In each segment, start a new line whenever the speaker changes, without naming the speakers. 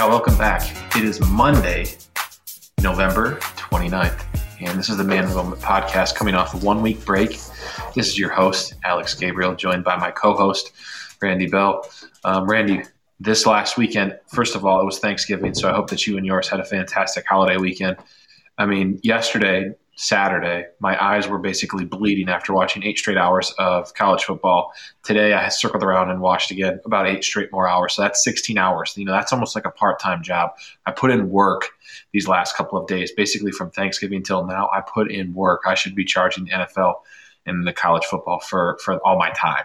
Yeah, welcome back. It is Monday, November 29th, and this is the Man of the Moment podcast coming off a one week break. This is your host, Alex Gabriel, joined by my co host, Randy Bell. Um, Randy, this last weekend, first of all, it was Thanksgiving, so I hope that you and yours had a fantastic holiday weekend. I mean, yesterday, Saturday, my eyes were basically bleeding after watching eight straight hours of college football. Today, I circled around and watched again about eight straight more hours. So that's 16 hours. You know, that's almost like a part time job. I put in work these last couple of days, basically from Thanksgiving till now. I put in work. I should be charging the NFL and the college football for for all my time.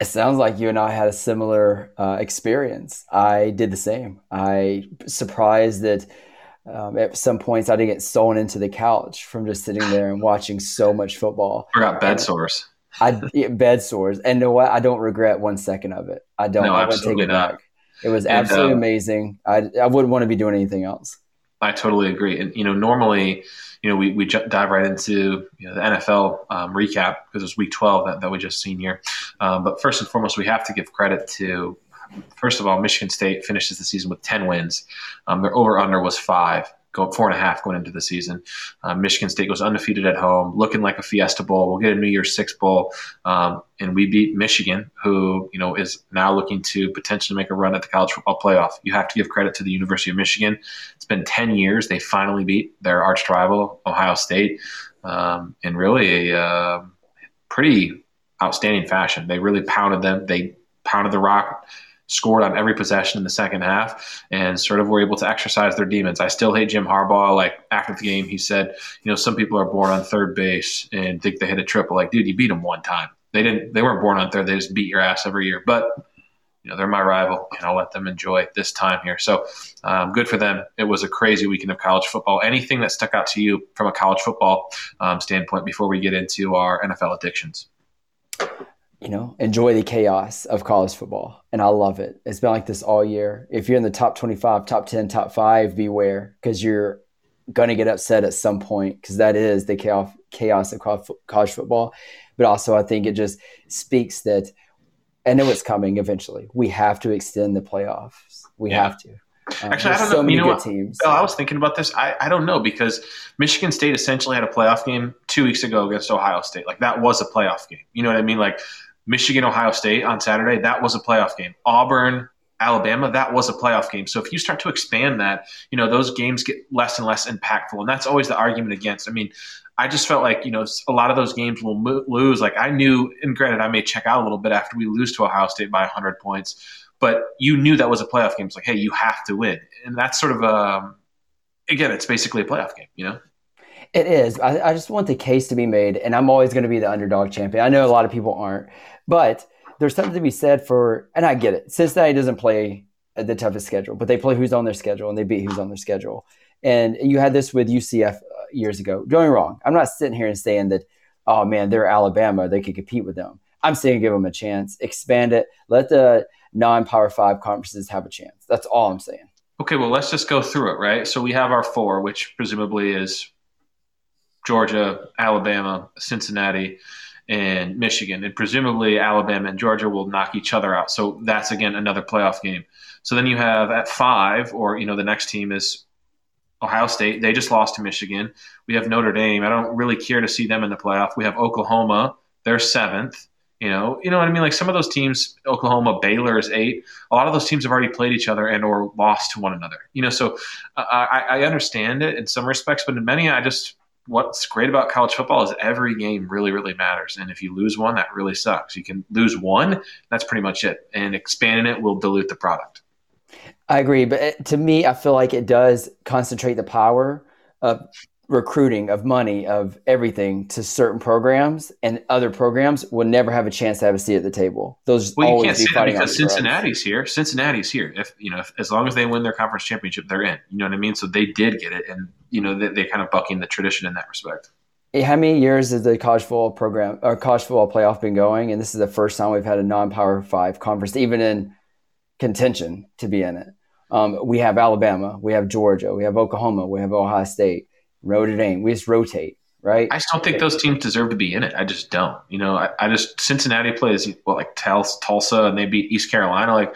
It sounds like you and I had a similar uh, experience. I did the same. I surprised that um, at some points I didn't get sewn into the couch from just sitting there and watching so much football.
I got bed sores.
I yeah, bed sores, and know what? I don't regret one second of it. I don't.
No,
I
wouldn't take it
not. back. It was absolutely and, uh, amazing. I I wouldn't want to be doing anything else.
I totally agree. And you know, normally you know, we, we dive right into you know, the NFL um, recap because it's week 12 that, that we just seen here. Um, but first and foremost, we have to give credit to, first of all, Michigan State finishes the season with 10 wins. Um, their over under was five go four and a half going into the season. Uh, Michigan State goes undefeated at home, looking like a Fiesta Bowl. We'll get a New Year's Six Bowl, um, and we beat Michigan, who you know is now looking to potentially make a run at the college football playoff. You have to give credit to the University of Michigan. It's been ten years; they finally beat their arch rival Ohio State, um, in really a uh, pretty outstanding fashion. They really pounded them. They pounded the rock scored on every possession in the second half and sort of were able to exercise their demons. I still hate Jim Harbaugh. Like after the game, he said, you know, some people are born on third base and think they hit a triple. Like, dude, you beat them one time. They didn't. They weren't born on third. They just beat your ass every year. But you know, they're my rival, and I'll let them enjoy this time here. So, um, good for them. It was a crazy weekend of college football. Anything that stuck out to you from a college football um, standpoint before we get into our NFL addictions?
You know, enjoy the chaos of college football. And I love it. It's been like this all year. If you're in the top 25, top 10, top five, beware because you're going to get upset at some point because that is the chaos, chaos of college football. But also, I think it just speaks that I know it's coming eventually. We have to extend the playoffs. We yeah. have to.
Um, Actually, I don't so know. You know what? Teams. I was thinking about this. I, I don't know because Michigan State essentially had a playoff game two weeks ago against Ohio State. Like that was a playoff game. You know what I mean? Like Michigan, Ohio State on Saturday, that was a playoff game. Auburn, Alabama, that was a playoff game. So if you start to expand that, you know, those games get less and less impactful. And that's always the argument against. I mean, I just felt like, you know, a lot of those games will mo- lose. Like I knew, and granted, I may check out a little bit after we lose to Ohio State by 100 points, but you knew that was a playoff game. It's like, hey, you have to win. And that's sort of, um, again, it's basically a playoff game, you know?
It is. I, I just want the case to be made, and I'm always going to be the underdog champion. I know a lot of people aren't, but there's something to be said for, and I get it. Cincinnati doesn't play the toughest schedule, but they play who's on their schedule, and they beat who's on their schedule. And you had this with UCF uh, years ago. Get wrong. I'm not sitting here and saying that, oh man, they're Alabama, they could compete with them. I'm saying give them a chance, expand it, let the non-power five conferences have a chance. That's all I'm saying.
Okay, well, let's just go through it, right? So we have our four, which presumably is Georgia, Alabama, Cincinnati, and Michigan. And presumably Alabama and Georgia will knock each other out. So that's again another playoff game. So then you have at five, or you know, the next team is Ohio State. They just lost to Michigan. We have Notre Dame. I don't really care to see them in the playoff. We have Oklahoma. They're seventh. You know, you know what I mean. Like some of those teams, Oklahoma, Baylor is eight. A lot of those teams have already played each other and or lost to one another. You know, so uh, I, I understand it in some respects, but in many, I just what's great about college football is every game really, really matters. And if you lose one, that really sucks. You can lose one, that's pretty much it. And expanding it will dilute the product.
I agree. But eh, to me, I feel like it does concentrate the power of recruiting, of money, of everything to certain programs, and other programs will never have a chance to have a seat at the table. Those
well, you can't say that because Cincinnati's here. Cincinnati's here. If you know, if, as long as they win their conference championship, they're in. You know what I mean? So they did get it, and you know they, they're kind of bucking the tradition in that respect.
How many years has the college football program or college football playoff been going? And this is the first time we've had a non-power five conference, even in contention, to be in it. Um, we have Alabama, we have Georgia, we have Oklahoma, we have Ohio State Dame. We just rotate, right?
I just don't think those teams deserve to be in it. I just don't. You know, I, I just Cincinnati plays what like Tulsa and they beat East Carolina. Like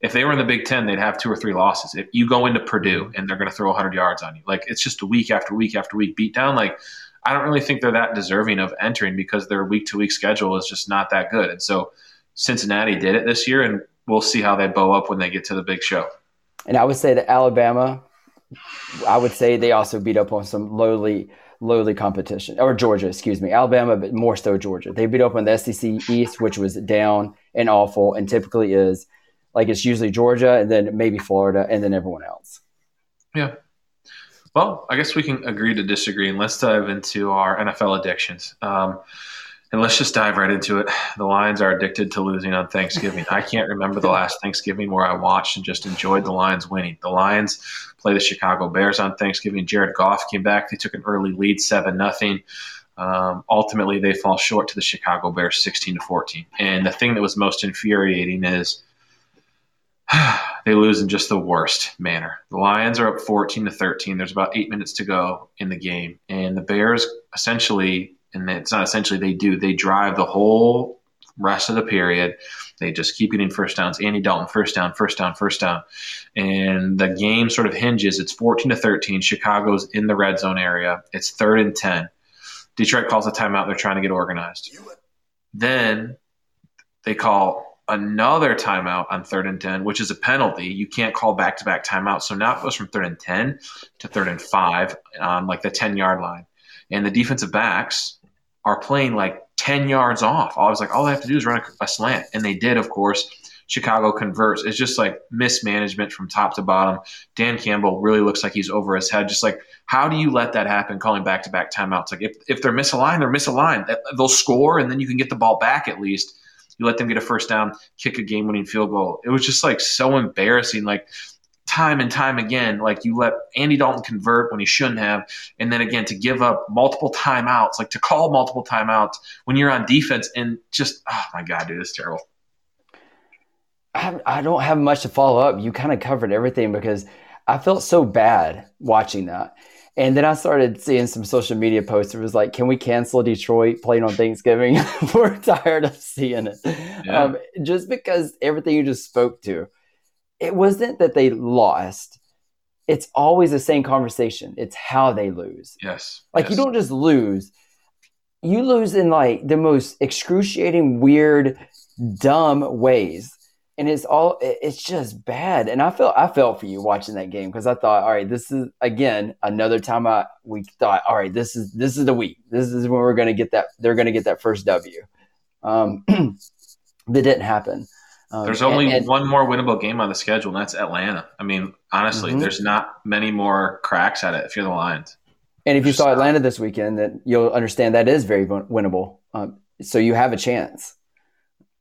if they were in the Big Ten, they'd have two or three losses. If you go into Purdue and they're going to throw 100 yards on you, like it's just a week after week after week beat down. Like I don't really think they're that deserving of entering because their week to week schedule is just not that good. And so Cincinnati did it this year, and we'll see how they bow up when they get to the big show.
And I would say that Alabama, I would say they also beat up on some lowly lowly competition, or Georgia, excuse me, Alabama, but more so Georgia. They beat up on the SEC East, which was down and awful, and typically is like it's usually Georgia and then maybe Florida and then everyone else.
Yeah. Well, I guess we can agree to disagree, and let's dive into our NFL addictions. Um, and let's just dive right into it. The Lions are addicted to losing on Thanksgiving. I can't remember the last Thanksgiving where I watched and just enjoyed the Lions winning. The Lions play the Chicago Bears on Thanksgiving. Jared Goff came back. They took an early lead, seven nothing. Um, ultimately, they fall short to the Chicago Bears, sixteen to fourteen. And the thing that was most infuriating is they lose in just the worst manner. The Lions are up fourteen to thirteen. There's about eight minutes to go in the game, and the Bears essentially and it's not essentially they do. They drive the whole rest of the period. They just keep getting first downs. Andy Dalton, first down, first down, first down. And the game sort of hinges. It's 14 to 13. Chicago's in the red zone area. It's third and 10. Detroit calls a timeout. They're trying to get organized. Then they call another timeout on third and 10, which is a penalty. You can't call back to back timeouts. So now it goes from third and 10 to third and five on like the 10 yard line. And the defensive backs are playing like 10 yards off. I was like, all I have to do is run a, a slant. And they did, of course. Chicago converts. It's just like mismanagement from top to bottom. Dan Campbell really looks like he's over his head. Just like, how do you let that happen? Calling back to back timeouts. Like, if, if they're misaligned, they're misaligned. They'll score, and then you can get the ball back at least. You let them get a first down, kick a game winning field goal. It was just like so embarrassing. Like, time and time again, like you let Andy Dalton convert when he shouldn't have, and then again to give up multiple timeouts, like to call multiple timeouts when you're on defense, and just oh my god, dude, it's terrible.
I, I don't have much to follow up. You kind of covered everything because I felt so bad watching that. And then I started seeing some social media posts. It was like, "Can we cancel Detroit playing on Thanksgiving?" We're tired of seeing it, yeah. um, just because everything you just spoke to it wasn't that they lost. It's always the same conversation. It's how they lose.
Yes.
Like
yes.
you don't just lose. You lose in like the most excruciating, weird, dumb ways. And it's all it's just bad. And I felt I felt for you watching that game because I thought, all right, this is again another time I we thought, all right, this is this is the week. This is when we're gonna get that they're gonna get that first W. Um, but it didn't happen.
Um, there's only and, and, one more winnable game on the schedule, and that's Atlanta. I mean, honestly, mm-hmm. there's not many more cracks at it if you're the Lions.
And if you saw Atlanta this weekend, then you'll understand that is very winnable. Um, so you have a chance.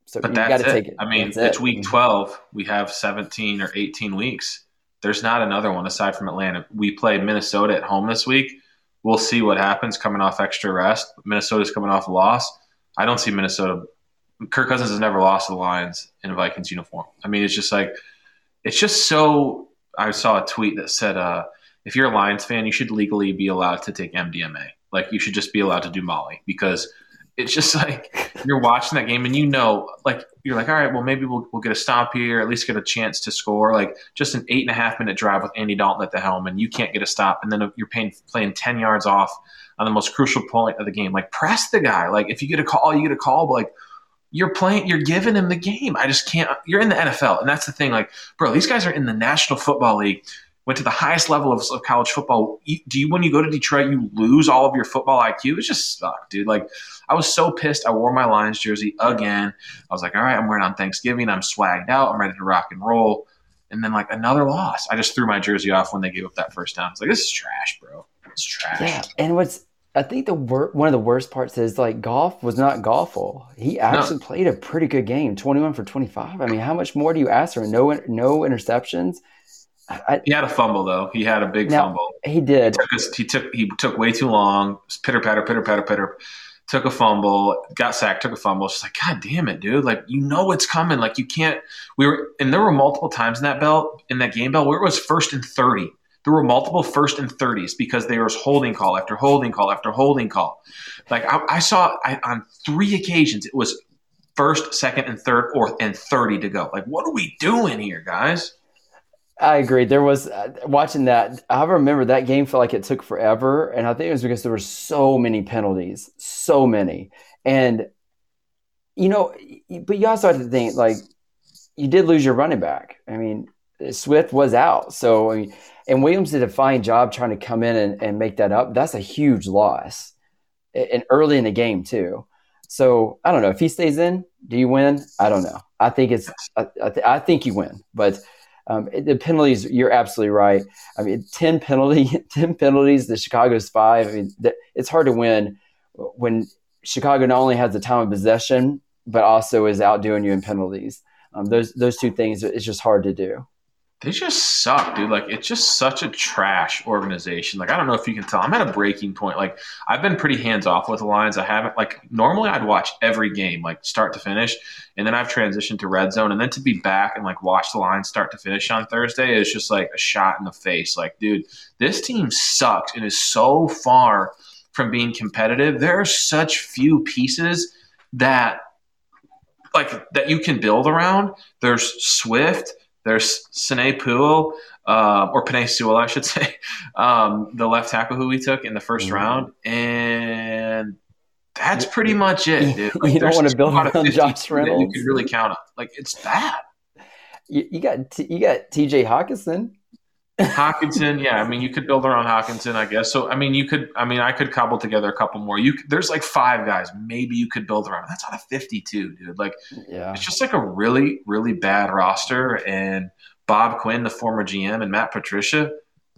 So but you got to take it. I mean, that's it's it. week mm-hmm. 12. We have 17 or 18 weeks. There's not another one aside from Atlanta. We play Minnesota at home this week. We'll see what happens coming off extra rest. Minnesota's coming off a loss. I don't see Minnesota Kirk Cousins has never lost the Lions in a Vikings uniform. I mean, it's just like it's just so. I saw a tweet that said, uh, "If you're a Lions fan, you should legally be allowed to take MDMA. Like you should just be allowed to do Molly because it's just like you're watching that game and you know, like you're like, all right, well maybe we'll we'll get a stop here, at least get a chance to score. Like just an eight and a half minute drive with Andy Dalton at the helm, and you can't get a stop, and then you're paying, playing ten yards off on the most crucial point of the game. Like press the guy. Like if you get a call, you get a call, but like you're playing you're giving him the game. I just can't you're in the nfl and that's the thing like bro these guys are in the national football league went to the highest level of, of college football. Do you when you go to detroit you lose all of your football iq it's just stuck dude. Like i was so pissed i wore my lions jersey again. I was like all right i'm wearing on thanksgiving i'm swagged out i'm ready to rock and roll. And then like another loss. I just threw my jersey off when they gave up that first down. It's like this is trash bro. It's trash.
Yeah and what's I think the wor- one of the worst parts is like Goff was not golfful. He actually no. played a pretty good game, twenty one for twenty five. I mean, how much more do you ask for? No, no interceptions.
I, he had a fumble though. He had a big now, fumble.
He did.
He took, he took, he took way too long. Pitter patter, pitter patter, pitter. Took a fumble, got sacked, took a fumble. Just like, God damn it, dude! Like you know it's coming. Like you can't. We were, and there were multiple times in that belt in that game bell where it was first and thirty there were multiple first and 30s because there was holding call after holding call after holding call. Like I, I saw I, on three occasions, it was first, second, and third, or and 30 to go. Like, what are we doing here, guys?
I agree. There was uh, watching that. I remember that game felt like it took forever, and I think it was because there were so many penalties, so many, and you know, but you also have to think like you did lose your running back. I mean, Swift was out, so I mean, and Williams did a fine job trying to come in and, and make that up. That's a huge loss, and early in the game too. So I don't know if he stays in. Do you win? I don't know. I think it's. I, I, th- I think you win, but um, the penalties, you're absolutely right. I mean, 10 penalty, 10 penalties, the Chicago's five. I mean, it's hard to win when Chicago not only has the time of possession, but also is outdoing you in penalties. Um, those, those two things, it's just hard to do
they just suck, dude. Like it's just such a trash organization. Like I don't know if you can tell. I'm at a breaking point. Like I've been pretty hands off with the Lions. I haven't like normally I'd watch every game like start to finish, and then I've transitioned to red zone, and then to be back and like watch the Lions start to finish on Thursday is just like a shot in the face. Like, dude, this team sucks and is so far from being competitive. There are such few pieces that like that you can build around. There's Swift there's Sine Puel, uh, or Penei Sewell, I should say, um, the left tackle who we took in the 1st mm-hmm. round, and that's pretty much it. Dude.
Like, you don't want to build around Josh Reynolds.
You can really count on. Like it's bad.
You, you got T, you got T.J. Hockenson.
Hockenson, yeah. I mean, you could build around Hockenson, I guess. So, I mean, you could. I mean, I could cobble together a couple more. You there's like five guys. Maybe you could build around. That's out of 52, dude. Like, yeah, it's just like a really, really bad roster. And Bob Quinn, the former GM, and Matt Patricia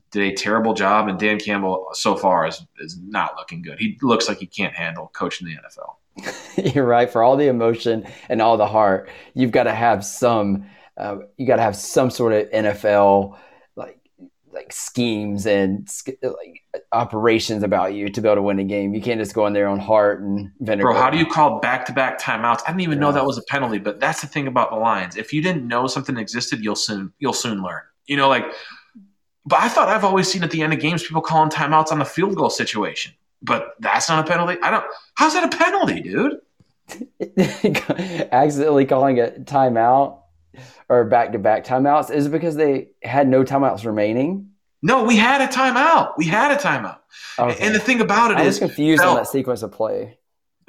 did a terrible job. And Dan Campbell, so far, is is not looking good. He looks like he can't handle coaching the
NFL. You're right. For all the emotion and all the heart, you've got to have some. Uh, you got to have some sort of NFL like schemes and like operations about you to be able to win a game. You can't just go in there on heart and vinegar.
Bro, how do you call back to back timeouts? I didn't even yeah. know that was a penalty, but that's the thing about the Lions. If you didn't know something existed, you'll soon you'll soon learn. You know, like but I thought I've always seen at the end of games people calling timeouts on the field goal situation. But that's not a penalty. I don't how's that a penalty, dude?
Accidentally calling a timeout or back to back timeouts? Is it because they had no timeouts remaining?
No, we had a timeout. We had a timeout. Okay. And the thing about it
I
was
confused on that sequence of play.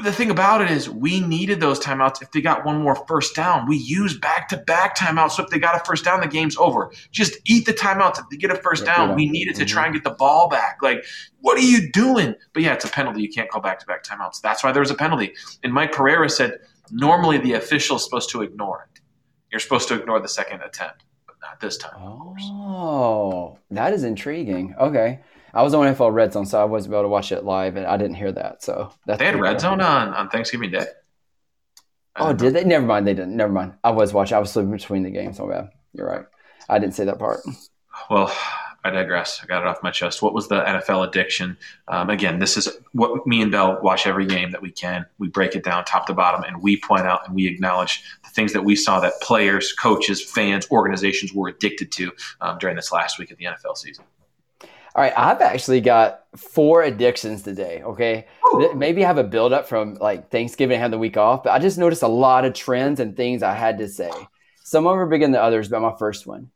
The thing about it is we needed those timeouts if they got one more first down. We use back to back timeouts. So if they got a first down, the game's over. Just eat the timeouts. If they get a first yeah, down, we needed to mm-hmm. try and get the ball back. Like, what are you doing? But yeah, it's a penalty. You can't call back to back timeouts. That's why there was a penalty. And Mike Pereira said normally the official is supposed to ignore it. You're supposed to ignore the second attempt, but not this time.
Oh, that is intriguing. Okay. I was on NFL Red Zone, so I wasn't able to watch it live, and I didn't hear that. So
that's they had Red Zone on, on Thanksgiving Day.
oh, did they? Never mind. They didn't. Never mind. I was watching. I was sleeping between the games. So bad. You're right. I didn't say that part.
Well, I digress. I got it off my chest. What was the NFL addiction? Um, again, this is what me and Bell watch every game that we can. We break it down top to bottom, and we point out and we acknowledge the things that we saw that players, coaches, fans, organizations were addicted to um, during this last week of the NFL season.
All right, I've actually got four addictions today. Okay, Ooh. maybe I have a buildup from like Thanksgiving, I had the week off, but I just noticed a lot of trends and things I had to say. Some of them are bigger than the others, but my first one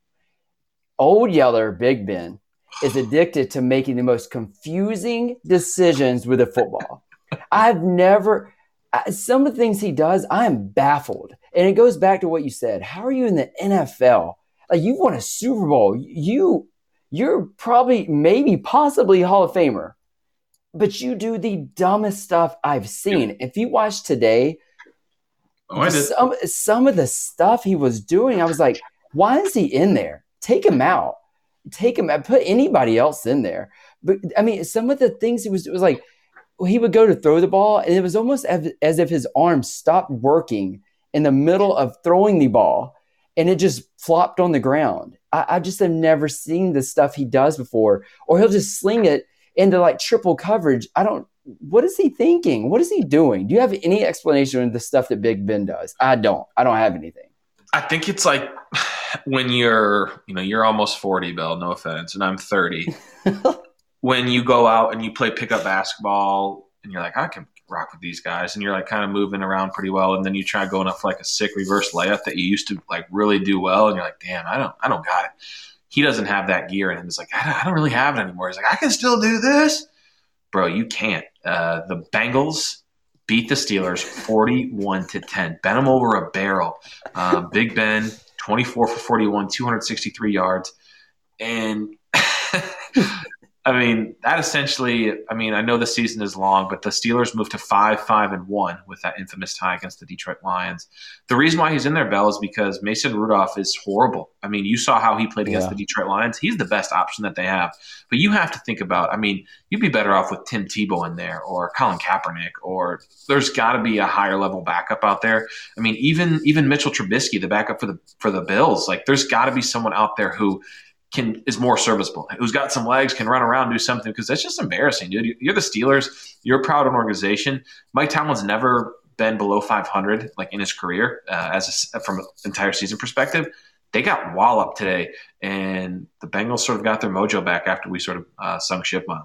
Old Yeller, Big Ben, is addicted to making the most confusing decisions with a football. I've never, some of the things he does, I am baffled. And it goes back to what you said. How are you in the NFL? Like you've won a Super Bowl. You, you're probably, maybe, possibly Hall of Famer, but you do the dumbest stuff I've seen. If you watch today, oh, some, some of the stuff he was doing, I was like, why is he in there? Take him out. Take him out. Put anybody else in there. But I mean, some of the things he was it was like he would go to throw the ball, and it was almost as, if his arm stopped working in the middle of throwing the ball, and it just flopped on the ground. I, I just have never seen the stuff he does before, or he'll just sling it into like triple coverage. I don't. What is he thinking? What is he doing? Do you have any explanation of the stuff that Big Ben does? I don't. I don't have anything.
I think it's like when you're, you know, you're almost 40, Bill, no offense, and I'm 30. when you go out and you play pickup basketball and you're like, I can rock with these guys, and you're like kind of moving around pretty well, and then you try going up for like a sick reverse layup that you used to like really do well, and you're like, damn, I don't, I don't got it. He doesn't have that gear, and he's like, I don't, I don't really have it anymore. He's like, I can still do this, bro. You can't. Uh, the Bengals beat the Steelers 41 to 10. Bent them over a barrel. Um, Big Ben, 24 for 41, 263 yards. And I mean, that essentially, I mean, I know the season is long, but the Steelers moved to 5 5 and 1 with that infamous tie against the Detroit Lions. The reason why he's in there, Bell, is because Mason Rudolph is horrible. I mean, you saw how he played against yeah. the Detroit Lions. He's the best option that they have. But you have to think about, I mean, you'd be better off with Tim Tebow in there or Colin Kaepernick, or there's got to be a higher level backup out there. I mean, even even Mitchell Trubisky, the backup for the for the Bills, like there's got to be someone out there who can is more serviceable, who's got some legs, can run around, do something. Because that's just embarrassing, dude. You're the Steelers. You're a proud organization. Mike Tomlin's never been below 500 like in his career uh, as a, from an entire season perspective. They got walloped today, and the Bengals sort of got their mojo back after we sort of uh, sunk ship on.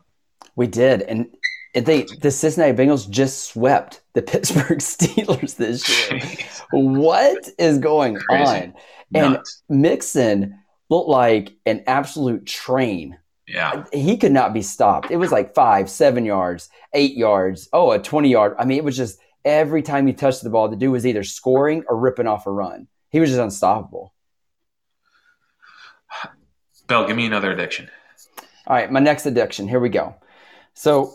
We did, and they the Cincinnati Bengals just swept the Pittsburgh Steelers this year. what is going on? And Mixon looked like an absolute train.
Yeah.
He could not be stopped. It was like five, seven yards, eight yards, oh, a 20 yard. I mean, it was just every time he touched the ball, the dude was either scoring or ripping off a run. He was just unstoppable.
Bill, give me another addiction.
All right, my next addiction. Here we go. So,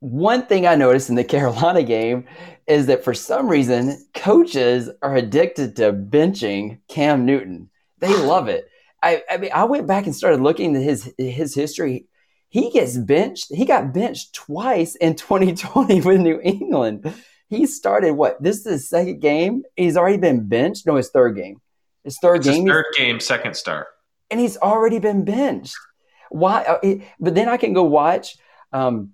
one thing I noticed in the Carolina game is that for some reason, coaches are addicted to benching Cam Newton. They love it. I, I mean, I went back and started looking at his his history. He gets benched. He got benched twice in 2020 with New England. He started what? This is his second game. He's already been benched. No, his third game. His third
it's
game.
His third game, second start.
And he's already been benched. Why? Uh, but then I can go watch um,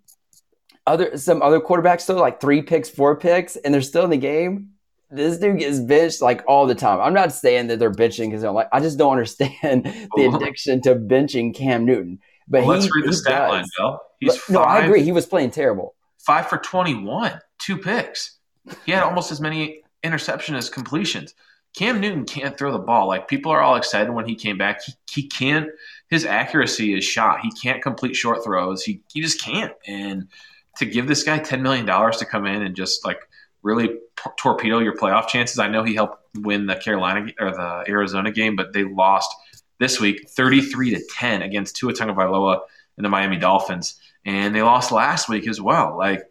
other some other quarterbacks still like three picks, four picks, and they're still in the game this dude gets benched like all the time. I'm not saying that they're benching because they're like I just don't understand the addiction to benching Cam Newton. But well, he, let's read the stat does. line, Bill. He's but, five, no, I agree. He was playing terrible.
Five for 21, two picks. He had almost as many interception as completions. Cam Newton can't throw the ball. Like people are all excited when he came back. He, he can't. His accuracy is shot. He can't complete short throws. He he just can't. And to give this guy ten million dollars to come in and just like really torpedo your playoff chances. I know he helped win the Carolina or the Arizona game, but they lost this week 33 to 10 against Tua Tagovailoa and the Miami Dolphins, and they lost last week as well. Like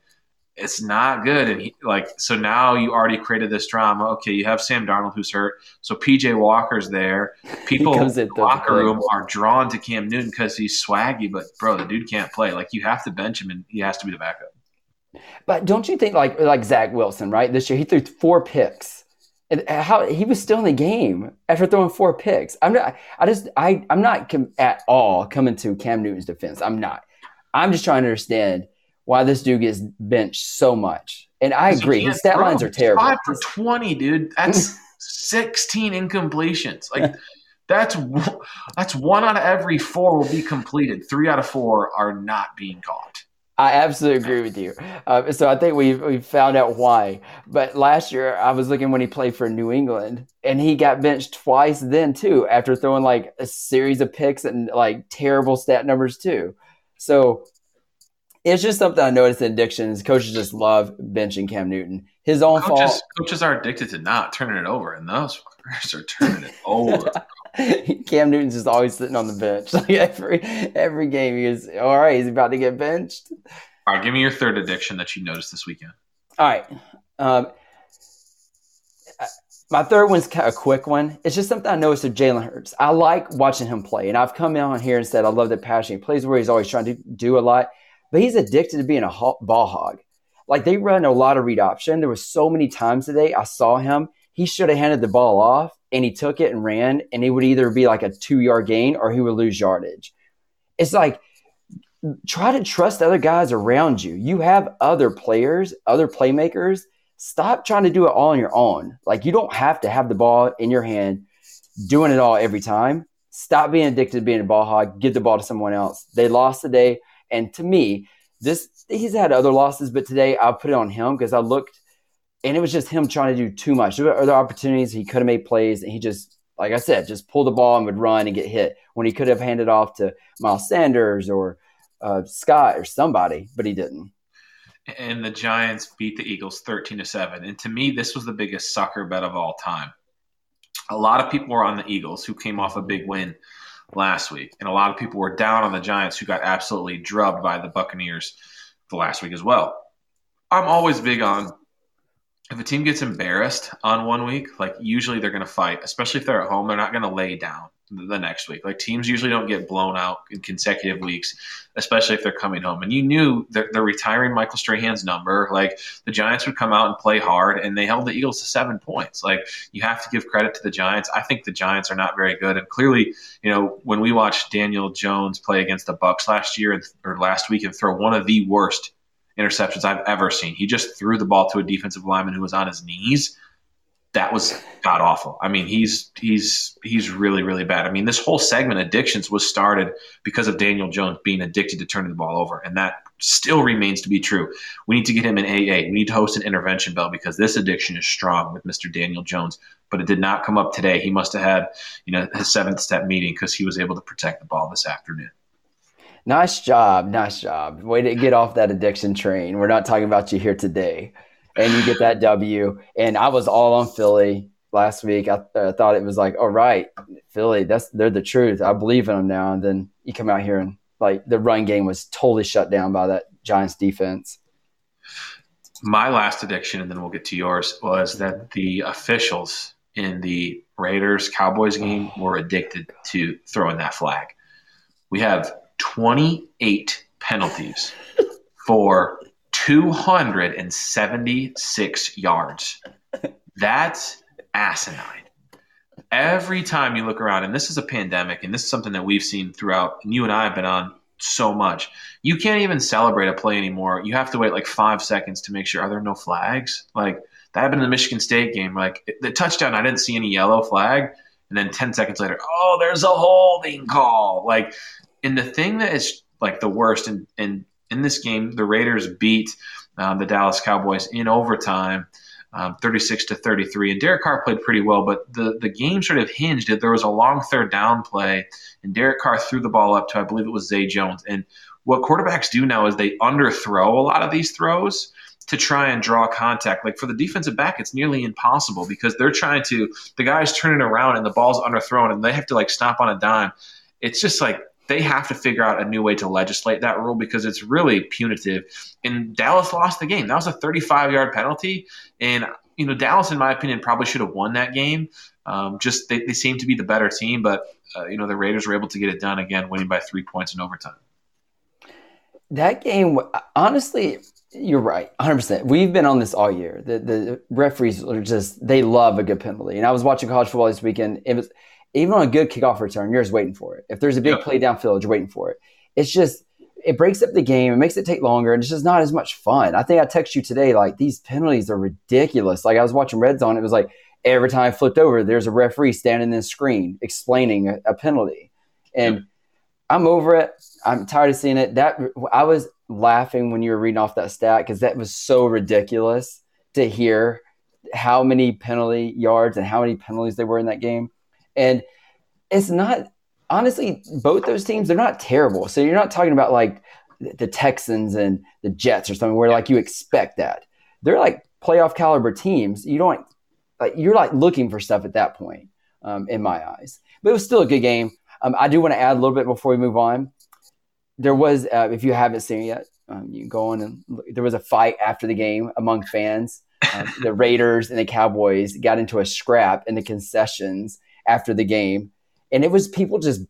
it's not good, and he, like so now you already created this drama. Okay, you have Sam Darnold who's hurt, so PJ Walker's there. People in the locker room are drawn to Cam Newton because he's swaggy, but bro, the dude can't play. Like you have to bench him, and he has to be the backup.
But don't you think like like Zach Wilson, right? This year he threw four picks. And how he was still in the game after throwing four picks. I'm not. I just. I. I'm not com- at all coming to Cam Newton's defense. I'm not. I'm just trying to understand why this dude gets benched so much. And I agree, his stat lines are terrible.
Five for twenty, dude. That's sixteen incompletions. Like that's that's one out of every four will be completed. Three out of four are not being caught.
I absolutely agree with you. Uh, so I think we we found out why. But last year I was looking when he played for New England, and he got benched twice then too after throwing like a series of picks and like terrible stat numbers too. So it's just something I noticed in addictions. Coaches just love benching Cam Newton. His own
coaches,
fault.
Coaches are addicted to not turning it over, and those fuckers are turning it over.
Cam Newton's just always sitting on the bench. Like every every game, he is all right. He's about to get benched.
All right, give me your third addiction that you noticed this weekend.
All right, um, my third one's kind of a quick one. It's just something I noticed of Jalen Hurts. I like watching him play, and I've come on here and said I love the passion he plays where he's always trying to do a lot, but he's addicted to being a ball hog. Like they run a lot of read option. There was so many times today I saw him. He should have handed the ball off and he took it and ran, and it would either be like a two yard gain or he would lose yardage. It's like try to trust other guys around you. You have other players, other playmakers. Stop trying to do it all on your own. Like you don't have to have the ball in your hand, doing it all every time. Stop being addicted to being a ball hog. Give the ball to someone else. They lost today, and to me, this he's had other losses, but today I put it on him because I looked and it was just him trying to do too much. There were other opportunities he could have made plays, and he just, like I said, just pulled the ball and would run and get hit when he could have handed off to Miles Sanders or uh, Scott or somebody, but he didn't.
And the Giants beat the Eagles thirteen to seven. And to me, this was the biggest sucker bet of all time. A lot of people were on the Eagles, who came off a big win last week, and a lot of people were down on the Giants, who got absolutely drubbed by the Buccaneers the last week as well. I'm always big on if a team gets embarrassed on one week, like usually they're going to fight, especially if they're at home. They're not going to lay down the next week. Like teams usually don't get blown out in consecutive weeks, especially if they're coming home. And you knew they're, they're, retiring Michael Strahan's number. Like the Giants would come out and play hard, and they held the Eagles to seven points. Like you have to give credit to the Giants. I think the Giants are not very good, and clearly, you know, when we watched Daniel Jones play against the Bucs last year or last week and throw one of the worst interceptions I've ever seen. He just threw the ball to a defensive lineman who was on his knees. That was god awful. I mean, he's he's he's really really bad. I mean, this whole segment addictions was started because of Daniel Jones being addicted to turning the ball over, and that still remains to be true. We need to get him in AA. We need to host an intervention bell because this addiction is strong with Mr. Daniel Jones. But it did not come up today. He must have had, you know, his seventh step meeting because he was able to protect the ball this afternoon.
Nice job. Nice job. Way to get off that addiction train. We're not talking about you here today. And you get that W. And I was all on Philly last week. I, I thought it was like, all right, Philly, that's they're the truth. I believe in them now. And then you come out here and like the run game was totally shut down by that Giants defense.
My last addiction, and then we'll get to yours, was that the officials in the Raiders Cowboys game were addicted to throwing that flag. We have 28 penalties for 276 yards. That's asinine. Every time you look around, and this is a pandemic, and this is something that we've seen throughout, and you and I have been on so much. You can't even celebrate a play anymore. You have to wait like five seconds to make sure are there no flags? Like that happened in the Michigan State game. Like the touchdown, I didn't see any yellow flag, and then ten seconds later, oh, there's a holding call. Like and the thing that is like the worst, and in, in, in, this game, the Raiders beat um, the Dallas Cowboys in overtime. Um, 36 to 33. And Derek Carr played pretty well, but the, the game sort of hinged. It. There was a long third down play, and Derek Carr threw the ball up to, I believe it was Zay Jones. And what quarterbacks do now is they underthrow a lot of these throws to try and draw contact. Like for the defensive back, it's nearly impossible because they're trying to, the guy's turning around and the ball's underthrown and they have to like stop on a dime. It's just like they have to figure out a new way to legislate that rule because it's really punitive. And Dallas lost the game. That was a 35 yard penalty. And, you know, Dallas, in my opinion, probably should have won that game. Um, just they, they seem to be the better team, but, uh, you know, the Raiders were able to get it done again, winning by three points in overtime.
That game, honestly, you're right, 100%. We've been on this all year. The, the referees are just, they love a good penalty. And I was watching college football this weekend. It was, even on a good kickoff return, you're just waiting for it. If there's a big yep. play downfield, you're waiting for it. It's just it breaks up the game. It makes it take longer, and it's just not as much fun. I think I text you today like these penalties are ridiculous. Like I was watching Red Zone, it was like every time I flipped over, there's a referee standing in the screen explaining a, a penalty, and yep. I'm over it. I'm tired of seeing it. That I was laughing when you were reading off that stat because that was so ridiculous to hear how many penalty yards and how many penalties there were in that game. And it's not honestly both those teams they're not terrible. So you're not talking about like the Texans and the Jets or something where like you expect that. They're like playoff caliber teams. You don't like you're like looking for stuff at that point, um, in my eyes. But it was still a good game. Um, I do want to add a little bit before we move on. There was, uh, if you haven't seen it yet, um, you go on and look. there was a fight after the game among fans. Um, the Raiders and the Cowboys got into a scrap in the concessions after the game, and it was people just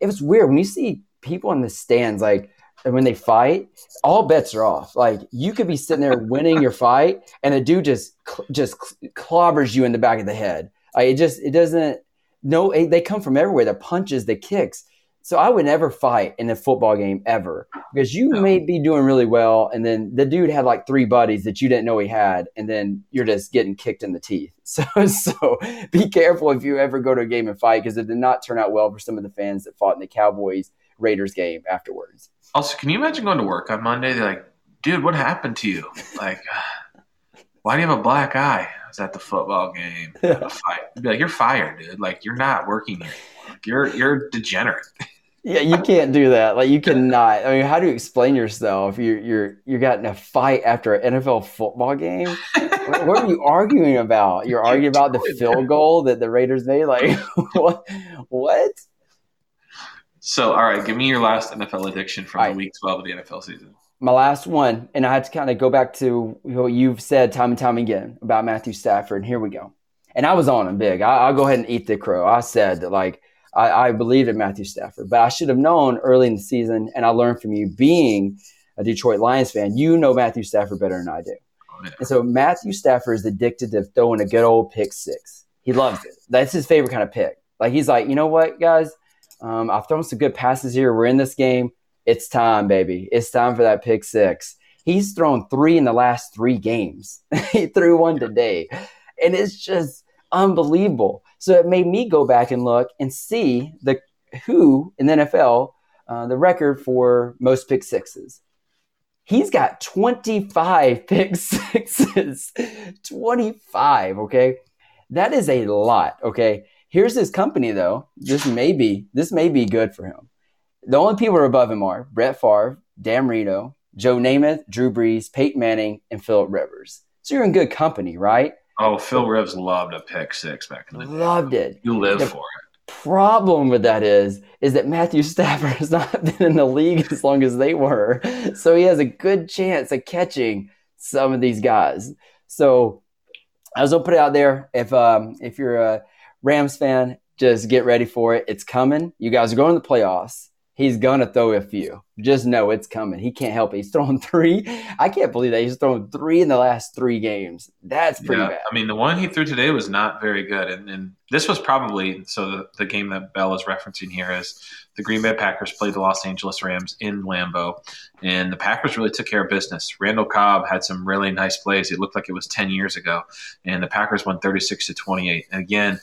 it was weird when you see people in the stands like when they fight, all bets are off. Like you could be sitting there winning your fight, and a dude just just clobbers you in the back of the head. Like, it just it doesn't. No, they come from everywhere. The punches, the kicks. So I would never fight in a football game ever because you may be doing really well, and then the dude had like three buddies that you didn't know he had, and then you're just getting kicked in the teeth. So, so be careful if you ever go to a game and fight because it did not turn out well for some of the fans that fought in the Cowboys Raiders game afterwards.
Also, can you imagine going to work on Monday? They're like, dude, what happened to you? Like, uh, why do you have a black eye? I was at the football game. Yeah. You'd be like, you're fired, dude. Like, you're not working here. You're you're degenerate.
Yeah, you can't do that. Like, you cannot. I mean, how do you explain yourself? You're you're you got in a fight after an NFL football game. what, what, are you arguing about? You're arguing about the field goal that the Raiders made. Like, what? What?
So, all right, give me your last NFL addiction from right. the week 12 of the NFL season.
My last one, and I had to kind of go back to what you've said time and time again about Matthew Stafford. And here we go. And I was on him big. I, will go ahead and eat the crow. I said that, like, I, I believed in Matthew Stafford, but I should have known early in the season, and I learned from you being a Detroit Lions fan. You know Matthew Stafford better than I do. Oh. And so Matthew Stafford is addicted to throwing a good old pick six. He loves it. That's his favorite kind of pick. Like he's like, you know what, guys? Um, I've thrown some good passes here. We're in this game. It's time, baby. It's time for that pick six. He's thrown three in the last three games. he threw one today. And it's just unbelievable. So it made me go back and look and see the who in the NFL, uh, the record for most pick sixes. He's got 25 pick sixes. 25, okay? That is a lot, okay? Here's his company though. This may be this may be good for him. The only people who are above him are Brett Favre, Dan Marino, Joe Namath, Drew Brees, Peyton Manning, and Philip Rivers. So you're in good company, right?
Oh, Phil Rivers loved a pick six back in the day.
Loved it.
You live the for it.
Problem with that is, is that Matthew Stafford has not been in the league as long as they were, so he has a good chance of catching some of these guys. So I was gonna put it out there. If um, if you're a Rams fan, just get ready for it. It's coming. You guys are going to the playoffs. He's gonna throw a few. Just know it's coming. He can't help it. He's thrown three. I can't believe that he's thrown three in the last three games. That's pretty yeah, bad.
I mean, the one he threw today was not very good, and, and this was probably so. The, the game that Bell is referencing here is the Green Bay Packers played the Los Angeles Rams in Lambeau, and the Packers really took care of business. Randall Cobb had some really nice plays. It looked like it was ten years ago, and the Packers won thirty six to twenty eight. And again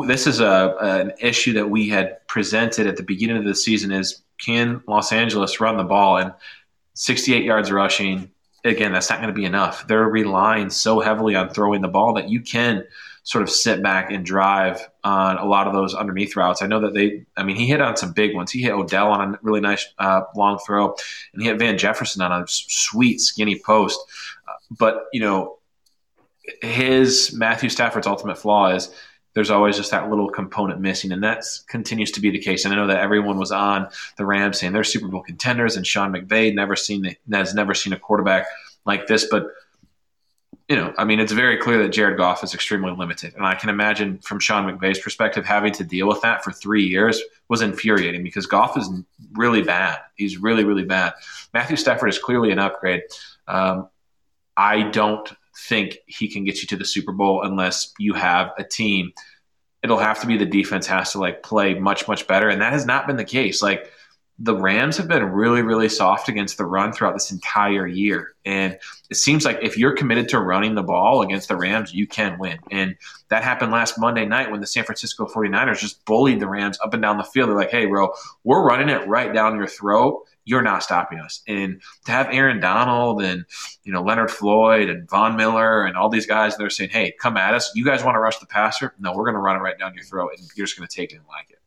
this is a an issue that we had presented at the beginning of the season is can Los Angeles run the ball and 68 yards rushing again that's not going to be enough. They're relying so heavily on throwing the ball that you can sort of sit back and drive on a lot of those underneath routes. I know that they i mean he hit on some big ones. He hit odell on a really nice uh, long throw and he hit van jefferson on a sweet skinny post. Uh, but you know his matthew stafford's ultimate flaw is there's always just that little component missing, and that continues to be the case. And I know that everyone was on the Rams saying they're Super Bowl contenders, and Sean McVay never seen has never seen a quarterback like this. But you know, I mean, it's very clear that Jared Goff is extremely limited, and I can imagine from Sean McVay's perspective, having to deal with that for three years was infuriating because Goff is really bad. He's really, really bad. Matthew Stafford is clearly an upgrade. Um, I don't think he can get you to the Super Bowl unless you have a team. It'll have to be the defense has to like play much much better, and that has not been the case. Like the Rams have been really really soft against the run throughout this entire year, and it seems like if you're committed to running the ball against the Rams, you can win. And that happened last Monday night when the San Francisco 49ers just bullied the Rams up and down the field. They're like, "Hey, bro, we're running it right down your throat." You're not stopping us. And to have Aaron Donald and you know Leonard Floyd and Von Miller and all these guys, they're saying, "Hey, come at us. You guys want to rush the passer? No, we're going to run it right down your throat, and you're just going to take it and like it."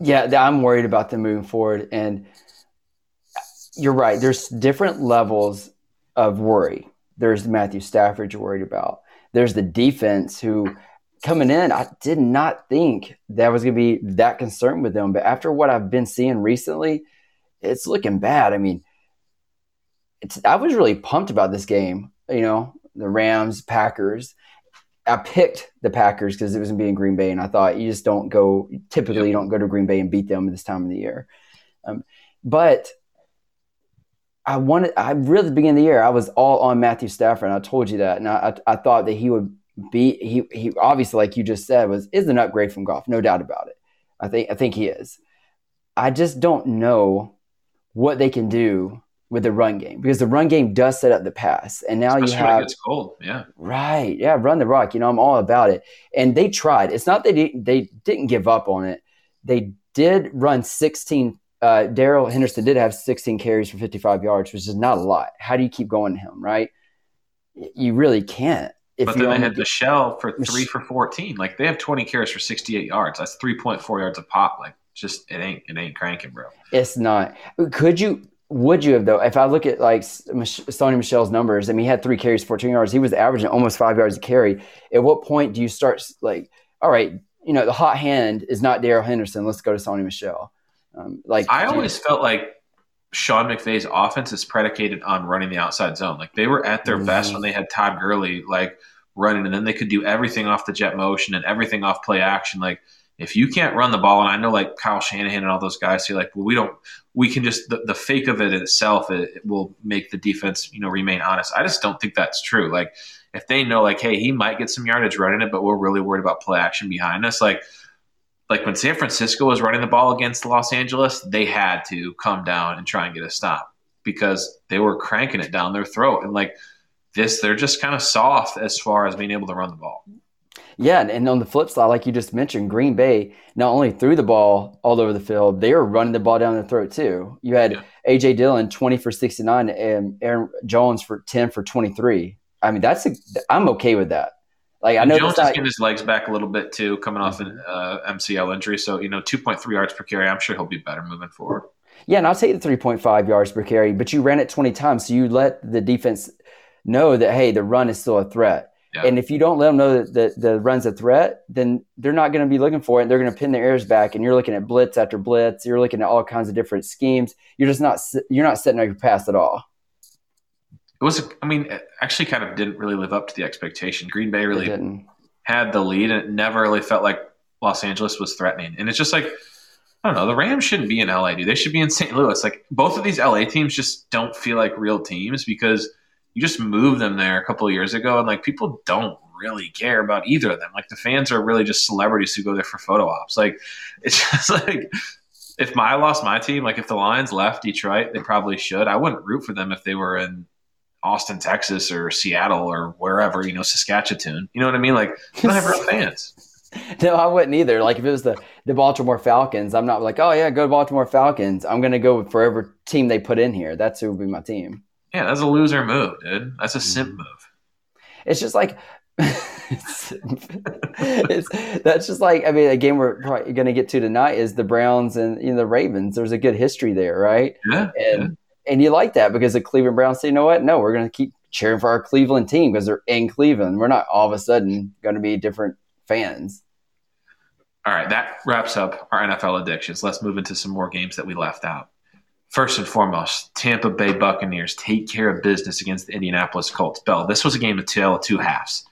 Yeah, I'm worried about them moving forward, and you're right. There's different levels of worry. There's Matthew Stafford you're worried about. There's the defense who coming in, I did not think that I was going to be that concerned with them. But after what I've been seeing recently, it's looking bad. I mean, I was really pumped about this game. You know, the Rams, Packers. I picked the Packers because it was going to be in Green Bay, and I thought you just don't go. Typically, yep. you don't go to Green Bay and beat them at this time of the year. Um, but I wanted. I really, at the beginning of the year, I was all on Matthew Stafford, and I told you that, and I, I, I thought that he would be he he obviously like you just said was is an upgrade from Goff, no doubt about it. I think I think he is. I just don't know what they can do with the run game because the run game does set up the pass, and now
Especially
you have
it's cold, yeah,
right, yeah, run the rock. You know, I'm all about it, and they tried. It's not that they, they didn't give up on it; they did run 16. Uh, Darrell Henderson did have 16 carries for 55 yards, which is not a lot. How do you keep going to him, right? You really can't.
If but then they had Michel for three for 14. Like they have 20 carries for 68 yards. That's 3.4 yards a pop. Like just it ain't it ain't cranking, bro.
It's not. Could you? Would you have though? If I look at like Sony Michel's numbers, I mean, he had three carries, 14 yards. He was averaging almost five yards a carry. At what point do you start like, all right, you know, the hot hand is not Darrell Henderson. Let's go to Sony Michelle. Um, like
I always felt like Sean McVay's offense is predicated on running the outside zone. Like they were at their mm-hmm. best when they had Todd Gurley like running, and then they could do everything off the jet motion and everything off play action. Like if you can't run the ball, and I know like Kyle Shanahan and all those guys say like, well, we don't, we can just the, the fake of it itself it, it will make the defense you know remain honest. I just don't think that's true. Like if they know like, hey, he might get some yardage running it, but we're really worried about play action behind us, like like when San Francisco was running the ball against Los Angeles, they had to come down and try and get a stop because they were cranking it down their throat. And like this, they're just kind of soft as far as being able to run the ball.
Yeah, and on the flip side, like you just mentioned, Green Bay not only threw the ball all over the field, they were running the ball down their throat too. You had yeah. AJ Dillon twenty for sixty nine and Aaron Jones for ten for twenty three. I mean, that's a, I'm okay with that. Like I know
Jones is getting his legs back a little bit too, coming off an uh, MCL injury. So you know, two point three yards per carry. I'm sure he'll be better moving forward.
Yeah, and I'll take the three point five yards per carry, but you ran it twenty times, so you let the defense know that hey, the run is still a threat. Yeah. And if you don't let them know that the, the run's a threat, then they're not going to be looking for it. They're going to pin their ears back, and you're looking at blitz after blitz. You're looking at all kinds of different schemes. You're just not you're not setting up your pass at all
it was i mean it actually kind of didn't really live up to the expectation. Green bay really had the lead and it never really felt like los angeles was threatening. And it's just like i don't know the rams shouldn't be in la dude. They should be in st louis. Like both of these la teams just don't feel like real teams because you just moved them there a couple of years ago and like people don't really care about either of them. Like the fans are really just celebrities who go there for photo ops. Like it's just like if my, I lost my team, like if the Lions left Detroit, they probably should. I wouldn't root for them if they were in Austin, Texas, or Seattle, or wherever, you know, Saskatchewan. You know what I mean? Like, I don't have real fans.
No, I wouldn't either. Like if it was the the Baltimore Falcons, I'm not like, oh yeah, go Baltimore Falcons. I'm gonna go with forever team they put in here. That's who would be my team.
Yeah, that's a loser move, dude. That's a simp mm-hmm. move.
It's just like it's, it's, that's just like I mean, a game we're probably going to get to tonight is the Browns and you know, the Ravens. There's a good history there, right?
Yeah.
And yeah and you like that because the Cleveland Browns say, you know what? No, we're going to keep cheering for our Cleveland team because they're in Cleveland. We're not all of a sudden going to be different fans.
All right, that wraps up our NFL addictions. Let's move into some more games that we left out. First and foremost, Tampa Bay Buccaneers take care of business against the Indianapolis Colts. Bell, this was a game of tale of two halves.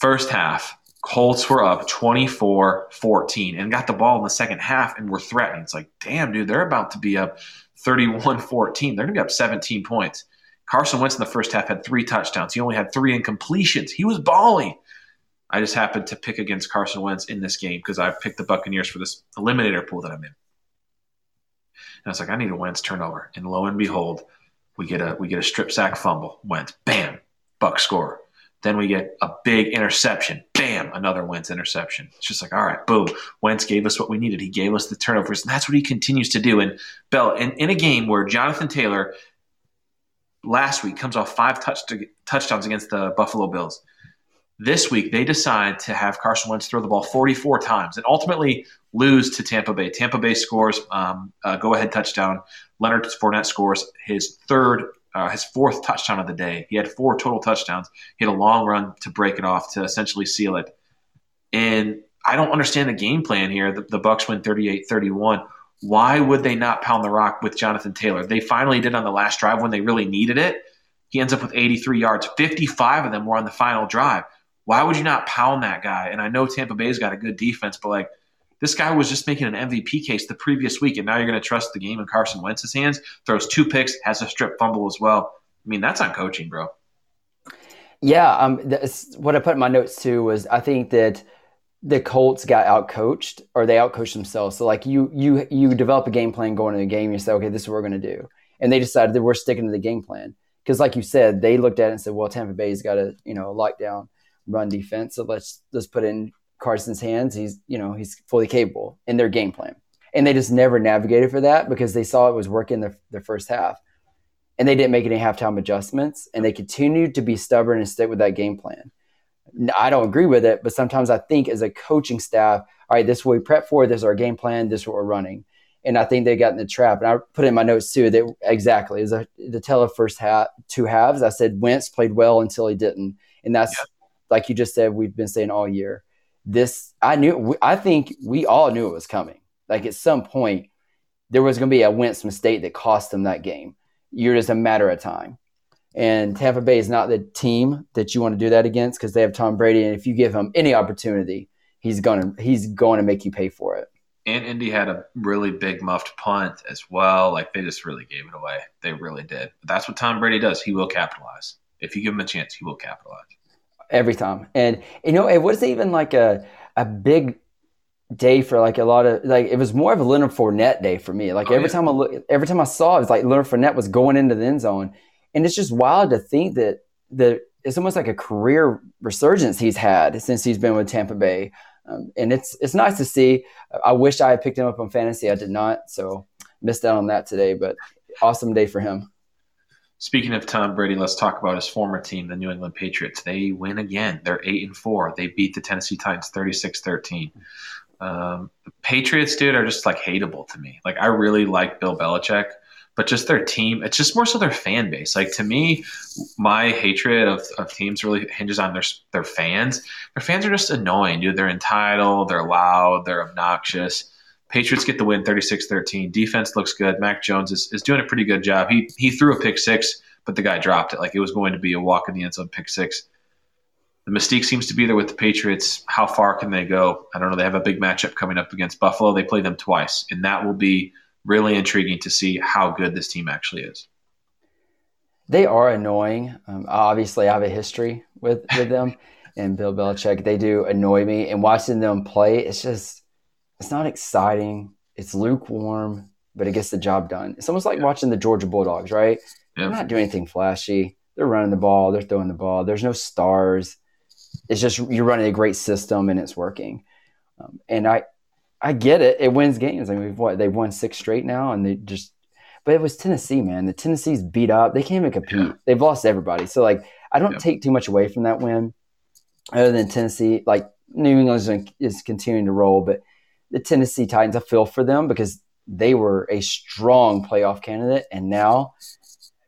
First half, Colts were up 24 14 and got the ball in the second half and were threatening. It's like, damn, dude, they're about to be up 31 14. They're going to be up 17 points. Carson Wentz in the first half had three touchdowns. He only had three incompletions. He was balling. I just happened to pick against Carson Wentz in this game because I picked the Buccaneers for this eliminator pool that I'm in. And I was like, I need a Wentz turnover. And lo and behold, we get a we get a strip sack fumble. Wentz, bam, Buc score. Then we get a big interception. Bam, another Wentz interception. It's just like, all right, boom. Wentz gave us what we needed. He gave us the turnovers, and that's what he continues to do. And Bell, in, in a game where Jonathan Taylor last week comes off five touch to, touchdowns against the Buffalo Bills. This week, they decide to have Carson Wentz throw the ball 44 times and ultimately lose to Tampa Bay. Tampa Bay scores um, a go ahead touchdown. Leonard Fournette scores his third uh, his fourth touchdown of the day. He had four total touchdowns. He had a long run to break it off to essentially seal it. And I don't understand the game plan here. The, the Bucs win 38-31. Why would they not pound the rock with Jonathan Taylor? They finally did on the last drive when they really needed it. He ends up with 83 yards. 55 of them were on the final drive. Why would you not pound that guy? And I know Tampa Bay's got a good defense, but like – this guy was just making an MVP case the previous week, and now you're going to trust the game in Carson Wentz's hands. Throws two picks, has a strip fumble as well. I mean, that's on coaching, bro.
Yeah, um, what I put in my notes too was I think that the Colts got outcoached, or they outcoached themselves. So like you, you, you develop a game plan going into the game. You say, okay, this is what we're going to do, and they decided that we're sticking to the game plan because, like you said, they looked at it and said, well, Tampa Bay's got a you know lockdown run defense, so let's let's put in Carson's hands, he's you know he's fully capable in their game plan. And they just never navigated for that because they saw it was working the, the first half. And they didn't make any halftime adjustments. And they continued to be stubborn and stick with that game plan. I don't agree with it, but sometimes I think as a coaching staff, all right, this is what we prep for, this is our game plan, this is what we're running. And I think they got in the trap. And I put in my notes too that exactly a, the tell of first half, two halves, I said Wentz played well until he didn't. And that's yeah. like you just said, we've been saying all year. This, I knew, I think we all knew it was coming. Like at some point, there was going to be a Wentz mistake that cost them that game. You're just a matter of time. And Tampa Bay is not the team that you want to do that against because they have Tom Brady, and if you give him any opportunity, he's gonna he's going to make you pay for it.
And Indy had a really big muffed punt as well. Like they just really gave it away. They really did. But that's what Tom Brady does. He will capitalize. If you give him a chance, he will capitalize.
Every time. And you know, it wasn't even like a a big day for like a lot of like it was more of a Leonard Fournette day for me. Like oh, every yeah. time I look every time I saw it, it was like Leonard Fournette was going into the end zone and it's just wild to think that the it's almost like a career resurgence he's had since he's been with Tampa Bay. Um, and it's it's nice to see. I wish I had picked him up on fantasy. I did not, so missed out on that today. But awesome day for him.
Speaking of Tom Brady, let's talk about his former team, the New England Patriots. They win again. They're eight and four. They beat the Tennessee Titans 36-13. Um, the Patriots, dude, are just like hateable to me. Like I really like Bill Belichick but just their team. It's just more so their fan base. Like to me, my hatred of, of teams really hinges on their their fans. Their fans are just annoying, dude. They're entitled, they're loud, they're obnoxious. Patriots get the win 36-13. Defense looks good. Mac Jones is, is doing a pretty good job. He he threw a pick six, but the guy dropped it. Like it was going to be a walk in the end zone pick six. The mystique seems to be there with the Patriots. How far can they go? I don't know. They have a big matchup coming up against Buffalo. They play them twice, and that will be really intriguing to see how good this team actually is.
They are annoying. Um, obviously, I have a history with with them and Bill Belichick. They do annoy me, and watching them play, it's just it's not exciting. It's lukewarm, but it gets the job done. It's almost like yeah. watching the Georgia Bulldogs, right? Yeah. They're not doing anything flashy. They're running the ball. They're throwing the ball. There's no stars. It's just you're running a great system and it's working. Um, and I I get it. It wins games. I mean, what they've won six straight now, and they just. But it was Tennessee, man. The Tennessee's beat up. They can't even compete. Yeah. They've lost everybody. So like, I don't take too much away from that win, other than Tennessee. Like New England is continuing to roll, but the Tennessee Titans, I feel for them because they were a strong playoff candidate, and now,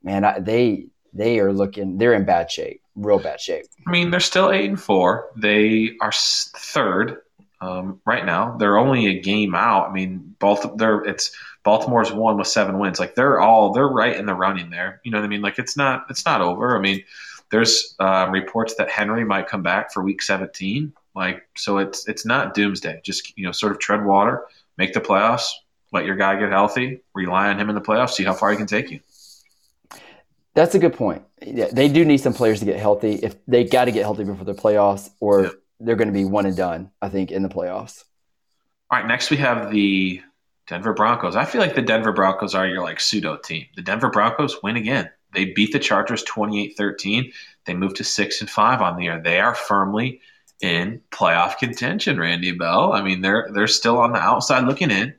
man, I, they they are looking. They're in bad shape, real bad shape.
I mean, they're still eight and four. They are third um, right now. They're only a game out. I mean, both they're it's Baltimore's one with seven wins. Like they're all they're right in the running there. You know what I mean? Like it's not it's not over. I mean, there's um, reports that Henry might come back for Week 17. Like so, it's it's not doomsday. Just you know, sort of tread water, make the playoffs, let your guy get healthy, rely on him in the playoffs, see how far he can take you.
That's a good point. Yeah, they do need some players to get healthy. If they got to get healthy before the playoffs, or yeah they're going to be one and done, I think, in the playoffs.
All right, next we have the Denver Broncos. I feel like the Denver Broncos are your like pseudo team. The Denver Broncos win again. They beat the Chargers 28-13. They move to 6 and 5 on the year. They are firmly in playoff contention, Randy Bell. I mean, they're they're still on the outside looking in,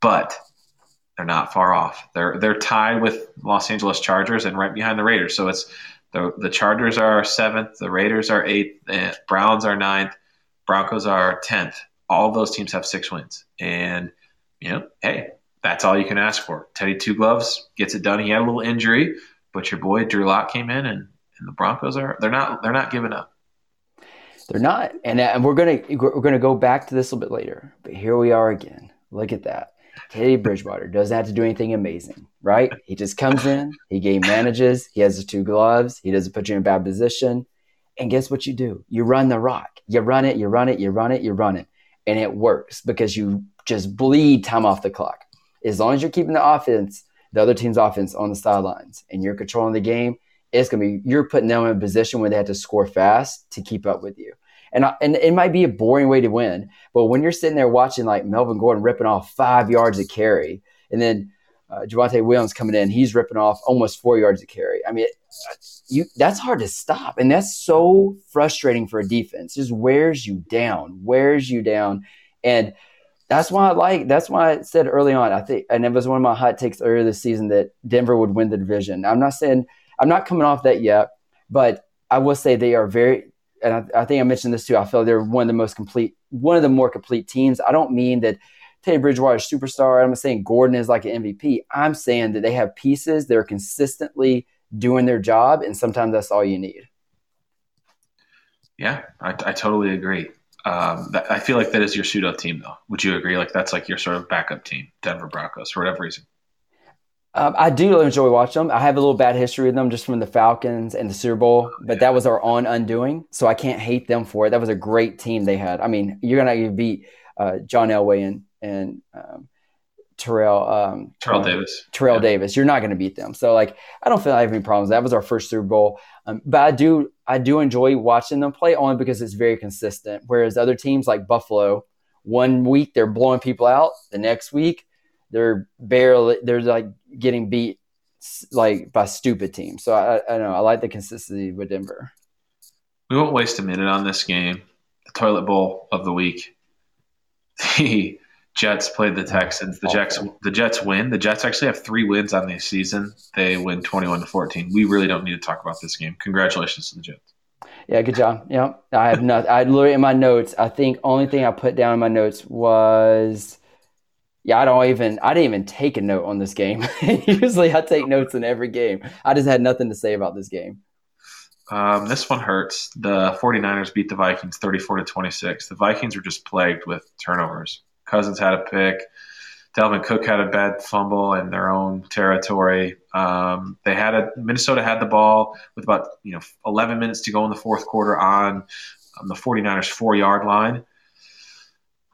but they're not far off. They're they're tied with Los Angeles Chargers and right behind the Raiders. So it's the, the Chargers are seventh, the Raiders are eighth, the Browns are ninth, Broncos are tenth. All those teams have six wins, and you know, hey, that's all you can ask for. Teddy Two Gloves gets it done. He had a little injury, but your boy Drew Lock came in, and, and the Broncos are they're not they're not giving up.
They're not, and, uh, and we're gonna we're gonna go back to this a little bit later. But here we are again. Look at that. Teddy Bridgewater doesn't have to do anything amazing, right? He just comes in, he game manages, he has the two gloves, he doesn't put you in a bad position. And guess what you do? You run the rock. You run it, you run it, you run it, you run it. And it works because you just bleed time off the clock. As long as you're keeping the offense, the other team's offense on the sidelines and you're controlling the game, it's to be, you're putting them in a position where they have to score fast to keep up with you. And, I, and it might be a boring way to win, but when you're sitting there watching like Melvin Gordon ripping off five yards of carry, and then uh, Javonte Williams coming in, he's ripping off almost four yards of carry. I mean, it, you that's hard to stop, and that's so frustrating for a defense. Just wears you down, wears you down, and That's why I like. That's why I said early on. I think, and it was one of my hot takes earlier this season that Denver would win the division. I'm not saying I'm not coming off that yet, but I will say they are very. And I, I think I mentioned this too. I feel they're one of the most complete, one of the more complete teams. I don't mean that Teddy Bridgewater is a superstar. I'm saying Gordon is like an MVP. I'm saying that they have pieces that are consistently doing their job, and sometimes that's all you need.
Yeah, I, I totally agree. Um, that, I feel like that is your pseudo team, though. Would you agree? Like that's like your sort of backup team, Denver Broncos, for whatever reason.
Um, I do enjoy watching them. I have a little bad history with them just from the Falcons and the Super Bowl, but that was our own undoing. So I can't hate them for it. That was a great team they had. I mean, you're gonna beat uh, John Elway and and um, Terrell um,
Terrell uh, Davis.
Terrell yeah. Davis. You're not going to beat them. So like, I don't feel I have any problems. That was our first Super Bowl, um, but I do I do enjoy watching them play only because it's very consistent. Whereas other teams like Buffalo, one week they're blowing people out, the next week they're barely they're like getting beat like by stupid teams. So I, I know I like the consistency with Denver.
We won't waste a minute on this game. The toilet bowl of the week. The Jets played the Texans. The Jets the Jets win. The Jets actually have three wins on the season. They win twenty one to fourteen. We really don't need to talk about this game. Congratulations to the Jets.
Yeah, good job. Yeah, I have nothing. I literally in my notes. I think only thing I put down in my notes was, yeah, I don't even. I didn't even take a note on this game. Usually, I take notes in every game. I just had nothing to say about this game.
Um, this one hurts. The 49ers beat the Vikings 34 to 26. The Vikings were just plagued with turnovers. Cousins had a pick. Dalvin Cook had a bad fumble in their own territory. Um, they had a Minnesota had the ball with about you know 11 minutes to go in the fourth quarter on, on the 49ers four yard line.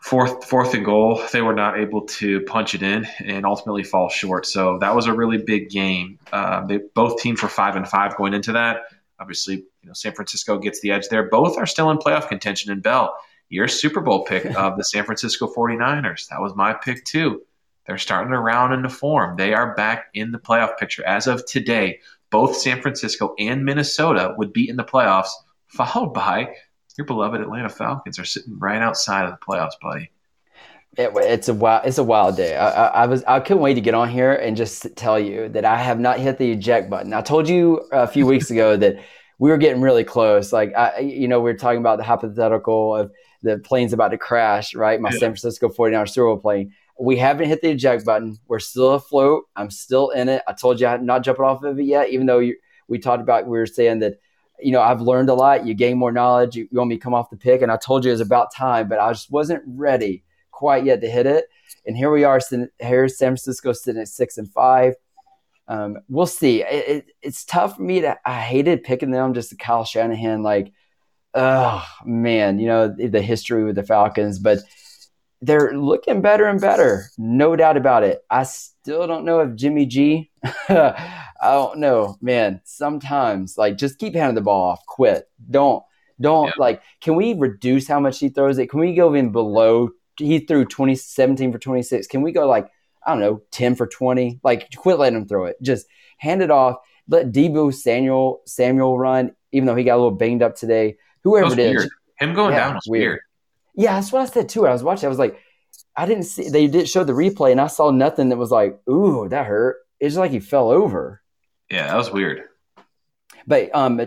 Fourth fourth and goal, they were not able to punch it in and ultimately fall short. So that was a really big game. Uh, they both teams were five and five going into that. Obviously, you know San Francisco gets the edge there. Both are still in playoff contention. And Bell, your Super Bowl pick of the San Francisco 49ers. That was my pick too. They're starting to round into form. They are back in the playoff picture. As of today, both San Francisco and Minnesota would be in the playoffs, followed by your beloved Atlanta Falcons are sitting right outside of the playoffs, buddy.
It, it's a wild, it's a wild day. I, I, I, was, I couldn't wait to get on here and just tell you that I have not hit the eject button. I told you a few weeks ago that we were getting really close. Like, I, you know, we were talking about the hypothetical of the plane's about to crash, right? My yeah. San Francisco 49ers Super Bowl plane. We haven't hit the eject button. We're still afloat. I'm still in it. I told you I'm not jumping off of it yet, even though you, we talked about, we were saying that, you know, I've learned a lot. You gain more knowledge. You, you want me to come off the pick. And I told you it was about time, but I just wasn't ready quite yet to hit it. And here we are. Here's San Francisco sitting at six and five. Um, we'll see. It, it, it's tough for me to. I hated picking them just to Kyle Shanahan. Like oh man, you know the history with the Falcons, but they're looking better and better, no doubt about it. I still don't know if Jimmy G. I don't know, man. Sometimes like just keep handing the ball off. Quit. Don't don't yeah. like. Can we reduce how much he throws it? Can we go in below? He threw 20, 17 for twenty six. Can we go like I don't know, ten for twenty? Like quit letting him throw it. Just hand it off. Let Deebo Samuel Samuel run, even though he got a little banged up today whoever it is.
Weird. Him going yeah, down was weird. weird.
Yeah, that's what I said too. I was watching. I was like, I didn't see. They did show the replay, and I saw nothing that was like, "Ooh, that hurt." It's just like he fell over.
Yeah, that was weird.
But um,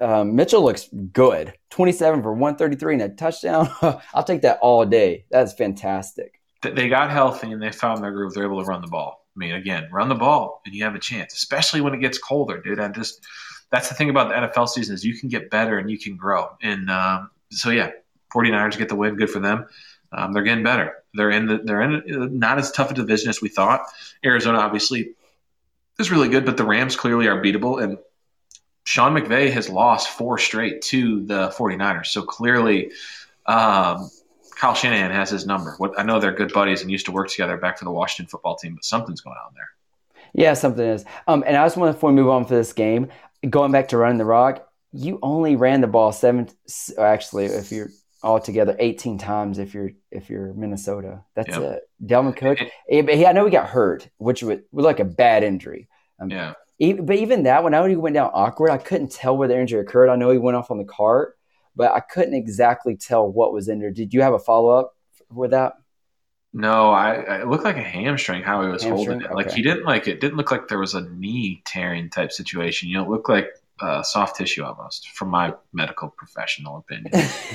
um, Mitchell looks good. Twenty-seven for one thirty-three and a touchdown. I'll take that all day. That's fantastic.
They got healthy and they found their groove. They're able to run the ball. I mean, again, run the ball and you have a chance, especially when it gets colder, dude. I just that's the thing about the NFL season is you can get better and you can grow. And um, so yeah, 49ers get the win. Good for them. Um, they're getting better. They're in the, they're in not as tough a division as we thought. Arizona obviously is really good, but the Rams clearly are beatable. And Sean McVay has lost four straight to the 49ers. So clearly, um, Kyle Shanahan has his number. What I know they're good buddies and used to work together back for the Washington football team, but something's going on there.
Yeah, something is. Um, and I just want to before we move on for this game going back to running the rock, you only ran the ball seven. Actually, if you're all together, eighteen times. If you're if you're Minnesota, that's yep. it. Dalvin Cook. He, I know he got hurt, which was, was like a bad injury.
Um, yeah.
Even, but even that, when I he went down awkward, I couldn't tell where the injury occurred. I know he went off on the cart, but I couldn't exactly tell what was in there. Did you have a follow up with that?
No, I, I it looked like a hamstring how he was
Hamstring?
holding it. Like
Okay.
he didn't like it didn't look like there was a knee tearing type situation. You know, it looked like uh, soft tissue almost, from my medical professional opinion.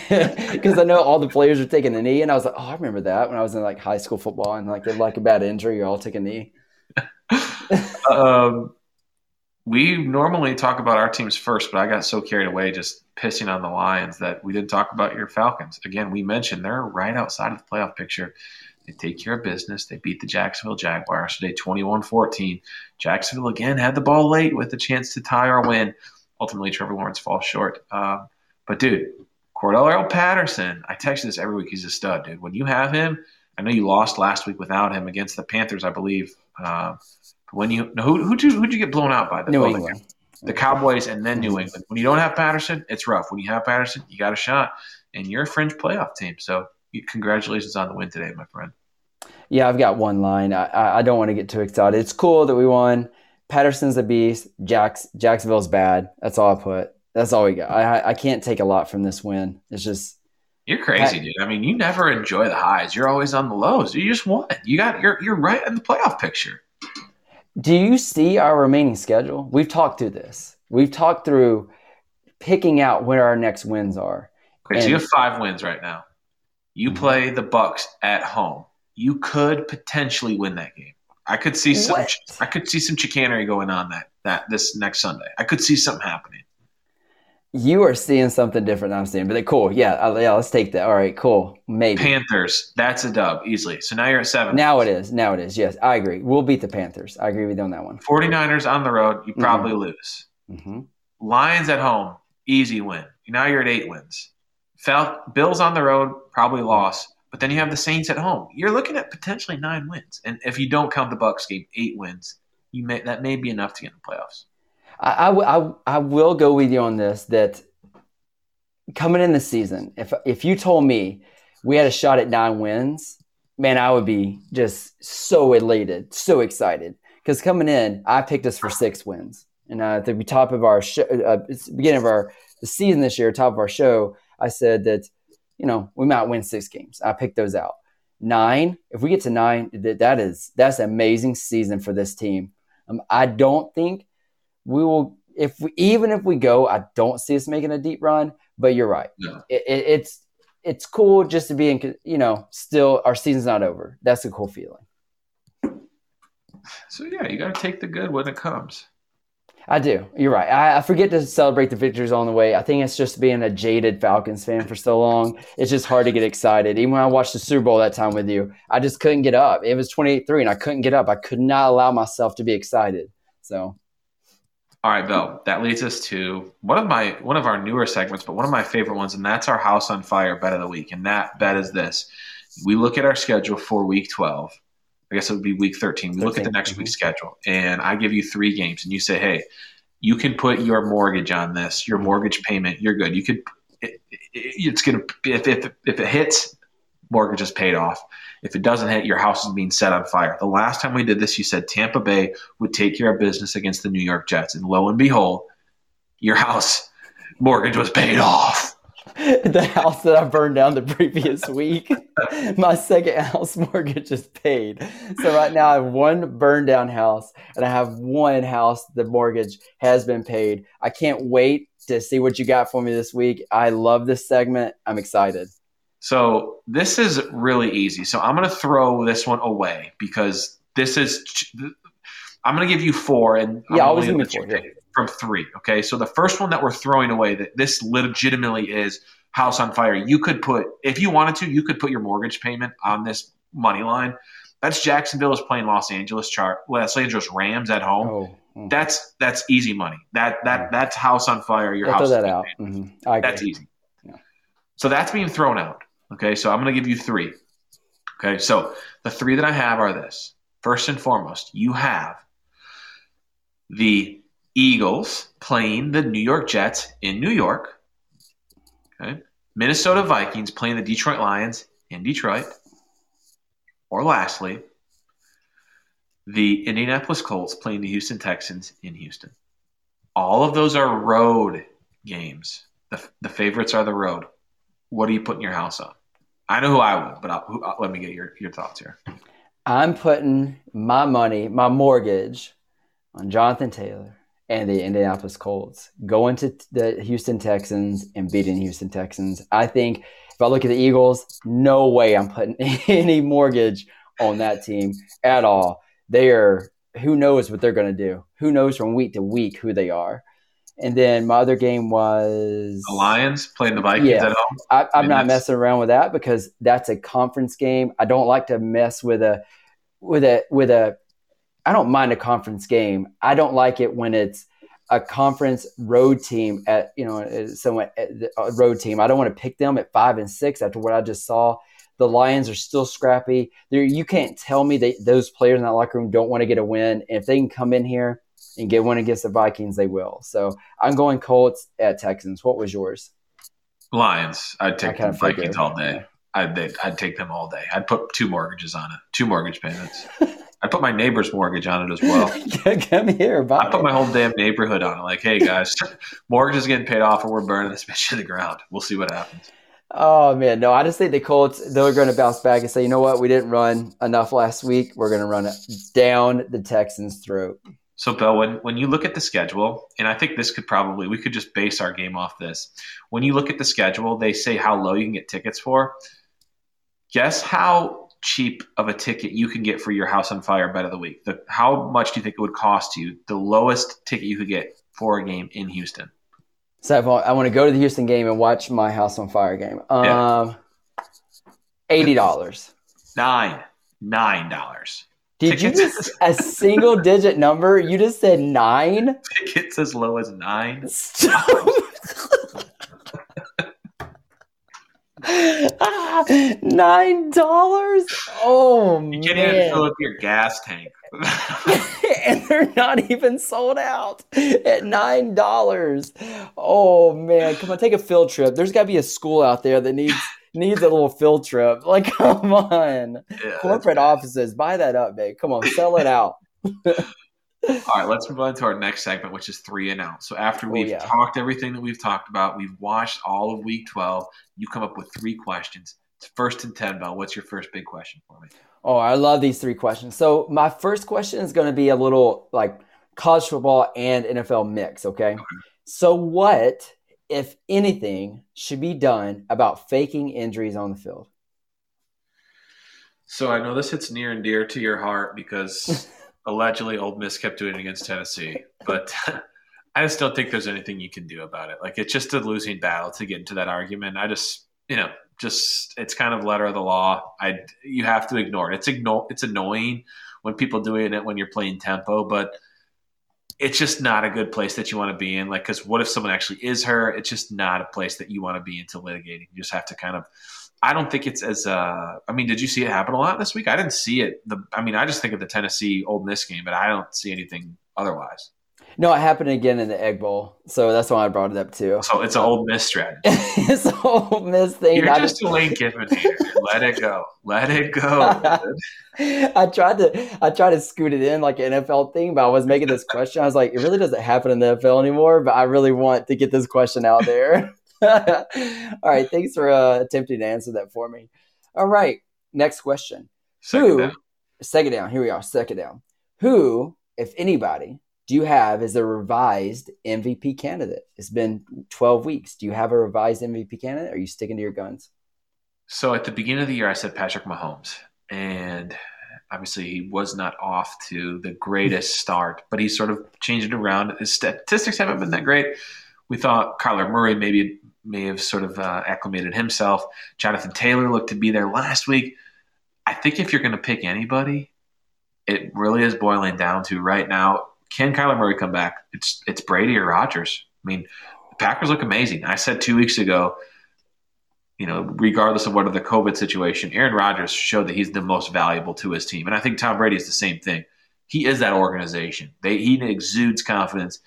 Because I know all the players are taking a knee, and I was like, oh, I remember that when I was in like high school football, and like if like a bad injury, you all take a knee.
um, we normally talk about our teams first, but I got so carried away just pissing on the Lions that we didn't talk about your Falcons. Again, we mentioned they're right outside of the playoff picture. They take care of business. They beat the Jacksonville Jaguars today 21 14. Jacksonville again had the ball late with a chance to tie or win. Ultimately, Trevor Lawrence falls short. Um, but, dude, Cordarrelle Patterson, I text you this every week. He's a stud, dude. When you have him, I know you lost last week without him against the Panthers, I believe. Uh, when you no, who who'd you who'd you get blown out by? The,
New
well,
England.
the Cowboys, and then New England. When you don't have Patterson, it's rough. When you have Patterson, you got a shot, and you're a fringe playoff team. So, congratulations on the win today, my friend.
Yeah, I've got one line. I, I don't want to get too excited. It's cool that we won. Patterson's a beast. Jacks, Jacksonville's bad. That's all I put. That's all we got. I, I- can't take a lot from this win. It's just
You're crazy, dude. I mean, you never enjoy the highs. You're always on the lows. You just won. You got you're you're right in the playoff picture.
Do you see our remaining schedule? We've talked through this. We've talked through picking out where our next wins are.
Okay, so you have five wins right now. You
Mhm.
play the Bucs at home. You could potentially win that game. I could see some.
What?
I could see some chicanery going on that that this next Sunday. I could see something happening.
You are seeing something different than I'm seeing, but cool. Yeah, I- yeah. Let's take that. All right, cool. Maybe
Panthers, that's a dub easily. So now you're at seven.
now it is. Now it is. Yes, I agree. We'll beat the Panthers. I agree with you on that one.
49ers on the road, you probably lose.
hmm
Lions at home, easy win. Now you're at eight wins. Fal- Bills on the road, probably loss. But then you have the Saints at home. You're looking at potentially nine wins, and if you don't count the Bucs game, eight wins. You may that may be enough to get in the playoffs.
I will go with you on this that coming in the season, if if you told me we had a shot at nine wins, man, I would be just so elated, so excited. Because coming in, I picked us for six wins, and uh, at the top of our show, uh, beginning of our the season this year, top of our show, I said that you know we might win six games. I picked those out. Nine, if we get to nine, that, that is that's an amazing season for this team. Um, I don't think we will if we, even if we go i don't see us making a deep run but you're right
No.
it, it, it's it's cool just to be in you know still our season's not over that's a cool feeling
So yeah, you got to take the good when it comes.
I do. You're right. I, I forget to celebrate the victories on the way. I think it's just being a jaded falcons fan for so long. It's just hard to get excited. Even when i watched the super bowl that time with you i just couldn't get up. It was 28-3 and i couldn't get up. I could not allow myself to be excited. So.
All right, Bill. That leads us to one of my one of our newer segments, but one of my favorite ones, and that's our House on Fire bet of the week. And that bet is this: we look at our schedule for Week 12. I guess it would be Week 13. We look at the
13,
next
mhm.
week's schedule, and I give you three games, and you say, "Hey, you can put your mortgage on this. Your mortgage payment, you're good. You could. It, it, it's gonna if if if it hits, mortgage is paid off. If it doesn't hit, your house is being set on fire. The last time we did this, you said Tampa Bay would take care of business against the New York Jets, and lo and behold, your house mortgage was paid off.
the house that I burned down the previous week. My second house mortgage is paid. So right now I have one burned down house and I have one house the mortgage has been paid. I can't wait to see what you got for me this week. I love this segment. I'm excited.
So this is really easy. So I'm going to throw this one away because this is. I'm going to give you four, and I'm
Yeah, always give me
let you
four,
from three. Okay, so the first one that we're throwing away that this legitimately is house on fire. You could put, if you wanted to, you could put your mortgage payment on this money line. That's Jacksonville is playing Los Angeles chart Los Angeles Rams at home.
Oh, mm.
That's that's easy money. That that that's house on fire. Your
Yeah,
house
throw that out. Mhm. Agree.
That's easy.
Yeah.
So that's being thrown out. Okay, so I'm going to give you three. Okay, so the three that I have are this. First and foremost, you have the Eagles playing the New York Jets in New York. Okay, Minnesota Vikings playing the Detroit Lions in Detroit. Or lastly, the Indianapolis Colts playing the Houston Texans in Houston. All of those are road games. The, the favorites are the road. What are you putting your house on? I know who I would, but I'll, who, I'll, let me get your, your thoughts here.
I'm putting my money, my mortgage on Jonathan Taylor and the Indianapolis Colts going to the Houston Texans and beating Houston Texans. I think if I look at the Eagles, no way I'm putting any mortgage on that team at all. They are, who knows what they're going to do? Who knows from week to week who they are? And then my other game was
the Lions playing the Vikings
Yeah.
at home.
I, I'm
I
not
that's-
messing around with that because that's a conference game. I don't like to mess with a with a with a. I don't mind a conference game. I don't like it when it's a conference road team at you know someone a road team. I don't want to pick them at five and six after what I just saw. The Lions are still scrappy. There, you can't tell me that those players in that locker room don't want to get a win. And if they can come in here and get one against the Vikings, they will. So I'm going Colts at Texans. What was yours?
Lions. I'd take the Vikings
figured.
all day. I'd I'd take them all day. I'd put two mortgages on it, two mortgage payments. I'd put my neighbor's mortgage on it as well.
Come here, buy
I put my whole damn neighborhood on it. Like, hey guys, mortgage is getting paid off, and we're burning this bitch to the ground. We'll see what happens.
Oh man, no, I just think the Colts they're going to bounce back and say, you know what, we didn't run enough last week. We're going to run it down the Texans' throat.
So, Bill, when, when you look at the schedule, and I think this could probably, we could just base our game off this. When you look at the schedule, they say how low you can get tickets for. Guess how cheap of a ticket you can get for your House on Fire bet of the week? The, how much do you think it would cost you? The lowest ticket you could get for a game in Houston?
So I, want to go to the Houston game and watch my House on Fire game. Um,
Yeah.
eighty dollars.
Nine. Nine dollars.
Did you just a single digit number? You just said nine.
Tickets as low as nine.
Ah, Nine dollars? Oh
You can't even fill up your gas tank.
and they're not even sold out at nine dollars. Oh man, come on, take a field trip. There's got to be a school out there that needs needs a little field trip. Like, come on,
Yeah,
corporate offices, buy that up, babe. Come on, sell it out.
All right, let's move on to our next segment, which is three and out. So after
Oh,
we've
yeah.
talked everything that we've talked about, we've watched all of week 12. You come up with three questions. It's first and 10, Bell. What's your first big question for me?
Oh, I love these three questions. So my first question is going to be a little like college football and NFL mix. Okay. So what, if anything, should be done about faking injuries on the field?
So I know this hits near and dear to your heart because allegedly Ole Miss kept doing it against Tennessee, but I just don't think there's anything you can do about it. Like it's just a losing battle to get into that argument. I just, you know, just it's kind of letter of the law. I you have to ignore it. It's ignore it's annoying when people doing it when you're playing tempo, but it's just not a good place that you want to be in. Like, because what if someone actually is her? It's just not a place that you want to be into litigating. You just have to kind of. I don't think it's as. Uh, I mean, did you see it happen a lot this week? I didn't see it. The I mean, I just think of the Tennessee Ole Miss game, but I don't see anything otherwise.
No, it happened again in the Egg Bowl. So that's why I brought it up too.
So it's an Ole Miss strategy.
it's a whole miss thing.
You're
I
just a Lane Kiffin hater. Let it go. Let it go.
I tried to I tried to scoot it in like an NFL thing, but I was making this question. I was like, it really doesn't happen in the NFL anymore, but I really want to get this question out there. All right, thanks for uh, attempting to answer that for me. All right, next question.
Second
Who?
down.
Second down. Here we are. Second down. Who, if anybody, do you have as a revised MVP candidate? It's been 12 weeks. Do you have a revised MVP candidate? Are you sticking to your guns?
So at the beginning of the year, I said Patrick Mahomes, and obviously he was not off to the greatest start, but he sort of changed it around. His statistics haven't been that great. We thought Kyler Murray maybe may have sort of uh, acclimated himself. Jonathan Taylor looked to be there last week. I think if you're going to pick anybody, it really is boiling down to right now: can Kyler Murray come back? It's it's Brady or Rodgers. I mean, the Packers look amazing. I said two weeks ago you know, regardless of what of the COVID situation, Aaron Rodgers showed that he's the most valuable to his team. And I think Tom Brady is the same thing. He is that organization. They he exudes confidence.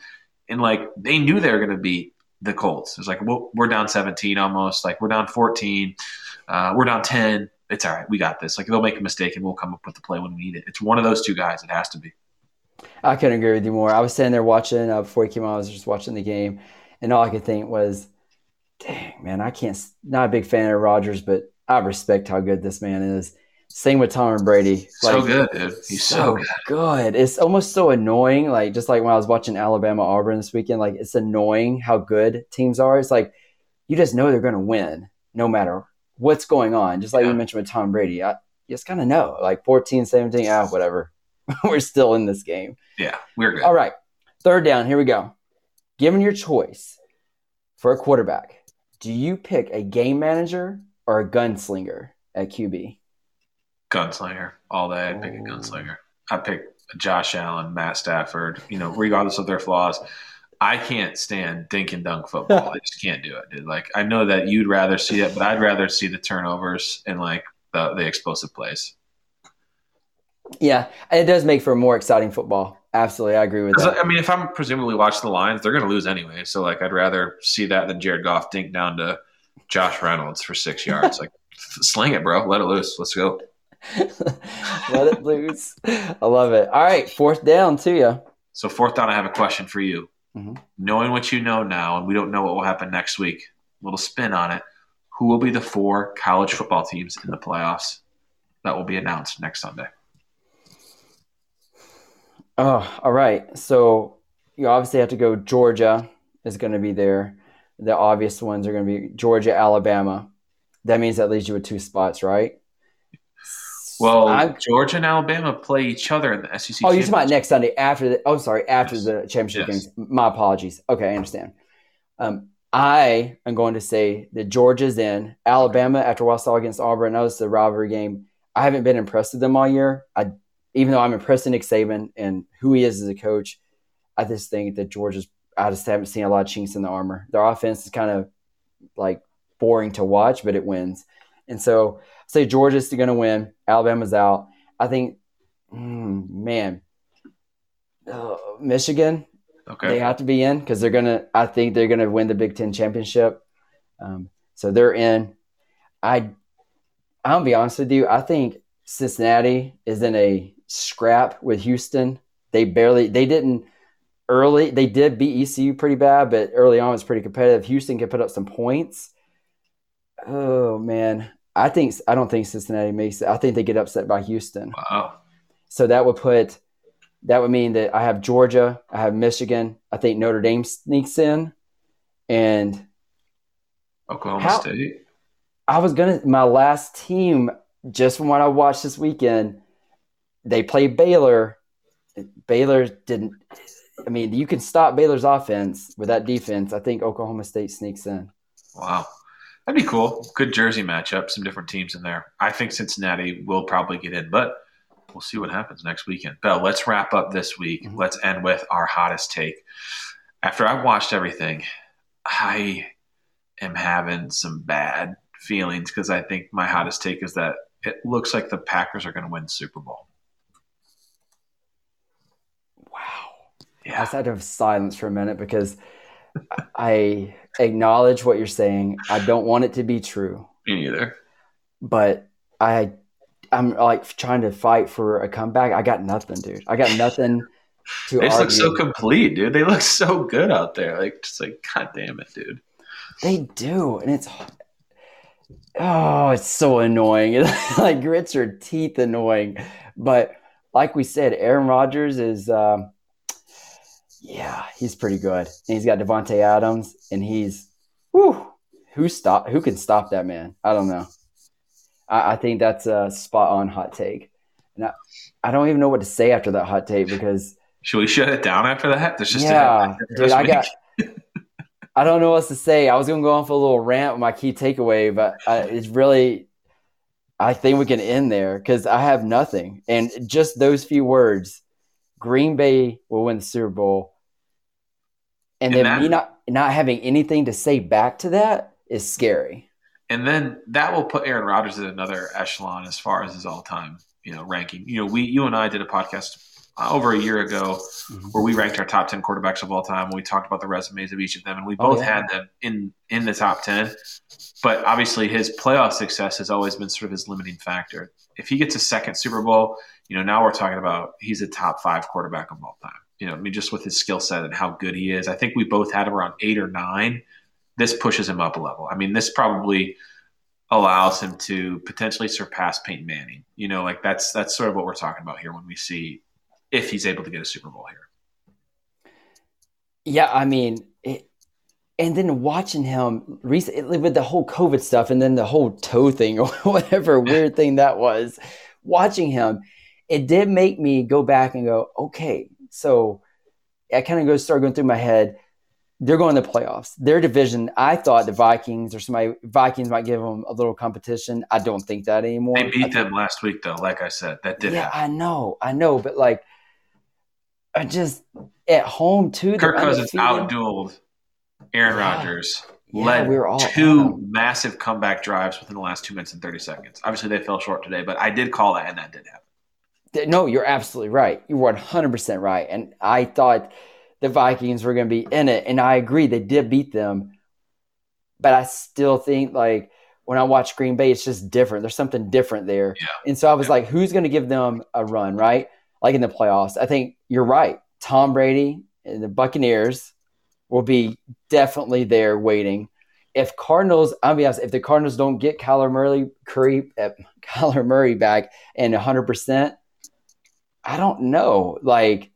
And like they knew they were going to beat the Colts. It's like, well, we're down 17 almost. Like we're down 14. Uh, we're down 10. It's all right. We got this. Like they'll make a mistake and we'll come up with the play when we need it. It's one of those two guys. It has to be.
I couldn't agree with you more. I was sitting there watching uh, before he came on. I was just watching the game, and all I could think was, "Dang, man, I can't." Not a big fan of Rodgers, but I respect how good this man is. Same with Tom and Brady.
so good, dude. He's so,
so
good.
good. It's almost so annoying. Like just like when I was watching Alabama Auburn this weekend, like it's annoying how good teams are. It's like you just know they're going to win no matter what's going on. Just like
Yeah.
you mentioned with Tom Brady, I just kind of know like 14, 17, ah, whatever. We're still in this game.
Yeah, we're good.
All right. Third down. Here we go. Given your choice for a quarterback, do you pick a game manager or a gunslinger at QB?
Gunslinger all day. I pick a gunslinger. Oh. I pick Josh Allen, Matt Stafford. You know, regardless of their flaws. I can't stand dink and dunk football. I just can't do it, dude. Like I know that you'd rather see it, but I'd rather see the turnovers and like the the explosive plays.
Yeah, it does make for a more exciting football. Absolutely, I agree with that.
I mean, if I'm presumably watching the Lions, they're going to lose anyway. So like, I'd rather see that than Jared Goff dink down to Josh Reynolds for six yards. Like, sling it, bro. Let it loose. Let's go.
Let it loose. I love it. All right, fourth down to you.
So fourth down, I have a question for you.
Mhm.
Knowing what you know now, and we don't know what will happen next week, little spin on it. Who will be the four college football teams in the playoffs that will be announced next Sunday?
Oh, all right. So you obviously have to go. Georgia is going to be there. The obvious ones are going to be Georgia, Alabama. That means that leaves you with two spots, right?
Well,
I'm-
Georgia and Alabama play each other in the SEC.
oh, you're talking about next Sunday after the. Oh, sorry, after
Yes.
the championship
Yes.
games. My apologies. Okay, I understand. Um, I am going to say that Georgia's in. Alabama, after what I saw against Auburn, I know it's a rivalry game. I haven't been impressed with them all year. I, even though I'm impressed with Nick Saban and who he is as a coach, I just think that Georgia's. I just haven't seen a lot of chinks in the armor. Their offense is kind of like boring to watch, but it wins. And so, I say Georgia's going to win. Alabama's out. I think, mm, man, uh, Michigan
Okay.
they have to be in because they're gonna. I think they're gonna win the Big Ten championship. Um, so they're in. I, I'll be honest with you. I think Cincinnati is in a scrap with Houston. They barely. They didn't early. They did beat ECU pretty bad, but early on it was pretty competitive. Houston could put up some points. Oh man, I think I don't think Cincinnati makes it. I think they get upset by Houston.
Wow.
So that would put that would mean that I have Georgia, I have Michigan, I think Notre Dame sneaks in, and
Oklahoma
How-
State.
I was gonna my last team just from what I watched this weekend. They play Baylor. Baylor didn't. I mean, you can stop Baylor's offense with that defense. I think Oklahoma State sneaks in.
Wow. That'd be cool. Good Jersey matchup. Some different teams in there. I think Cincinnati will probably get in, but we'll see what happens next weekend. Bell, let's wrap up this week.
Mhm.
Let's end with our hottest take. After I've watched everything, I am having some bad feelings because I think my hottest take is that it looks like the Packers are going to win Super Bowl.
Wow. I
Yeah.
just had to have silence for a minute because I acknowledge what you're saying. I don't want it to be true.
Me neither.
but I I'm like trying to fight for a comeback. I got nothing, dude. I got nothing to
They just look so complete, dude. They look so good out there. Like, just like, God damn it, dude.
they do, and it's oh, it's so annoying. It like grits your teeth annoying. But like we said, Aaron Rodgers is um, yeah, he's pretty good. And he's got Davante Adams, and he's whew, who stop who can stop that man? I don't know. I, I think that's a spot on hot take. And I, I don't even know what to say after that hot take because
Should we shut it down after that? There's just
yeah, dude, I
week.
got. I don't know what else to say. I was gonna go on for a little rant with my key takeaway, but I, it's really. I think we can end there because I have nothing, and just those few words, Green Bay will win the Super Bowl, and,
And
then
that-
me not not having anything to say back to that is scary.
and then that will put Aaron Rodgers in another echelon as far as his all-time, you know, ranking. You know, we, you and I did a podcast uh, over a year ago
Mhm.
where we ranked our top ten quarterbacks of all time. And we talked about the resumes of each of them, and we
Oh,
both
yeah.
had them in in the top ten. But obviously, his playoff success has always been sort of his limiting factor. If he gets a second Super Bowl, you know, now we're talking about he's a top five quarterback of all time. You know, I mean, just with his skill set and how good he is. I think we both had him around eight or nine. This pushes him up a level. I mean, this probably allows him to potentially surpass Peyton Manning. You know, like that's that's sort of what we're talking about here when we see if he's able to get a Super Bowl here.
Yeah, I mean, it, and then watching him recently with the whole COVID stuff, and then the whole toe thing or whatever weird thing that was, watching him, it did make me go back and go, okay, so I kind of go start going through my head they're going to the playoffs. Their division, I thought the Vikings or somebody Vikings might give them a little competition. I don't think that anymore.
They beat them last week, though. Like I said, that did.
Yeah,
happen.
I know, I know, but like, I just at home too.
Kirk Cousins outdueled Aaron yeah. Rodgers. Yeah, led we were all, two massive comeback drives within the last two minutes and thirty seconds. Obviously, they fell short today, but I did call that, and that did happen.
No, you're absolutely right. You're one hundred percent right, and I thought the Vikings were going to be in it. And I agree, they did beat them. But I still think, like, when I watch Green Bay, it's just different. There's something different there. Yeah. And so I was yeah. like, who's going to give them a run, right? Like in the playoffs. I think you're right. Tom Brady and the Buccaneers will be definitely there waiting. If Cardinals, I'll be honest, if the Cardinals don't get Kyler Murray, Curry, uh, Kyler Murray back and 100%, I don't know. Like,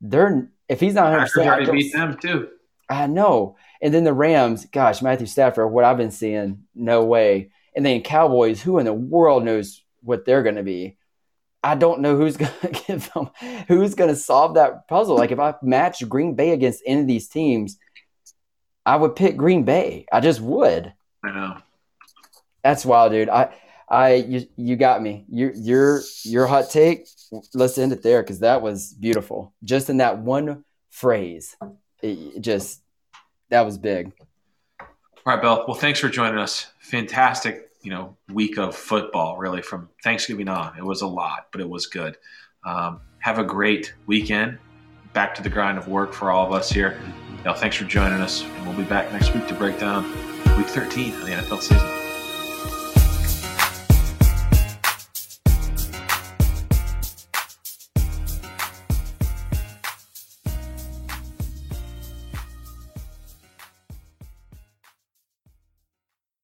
they're if he's not 100, percent
already beat them too.
I know. And then the Rams, gosh, Matthew Stafford, what I've been seeing, no way. And then Cowboys, who in the world knows what they're going to be? I don't know who's going to give them, who's going to solve that puzzle. Like if I match Green Bay against any of these teams, I would pick Green Bay. I just would.
I know.
That's wild, dude. I, I, you, you got me. Your, your, your hot take let's end it there because that was beautiful. Just in that one phrase, it just that was big.
All right, Bill. Well, thanks for joining us. Fantastic, you know, week of football. Really, from Thanksgiving on, it was a lot, but it was good. Um, have a great weekend. Back to the grind of work for all of us here. You know, thanks for joining us, and we'll be back next week to break down Week 13 of the NFL season.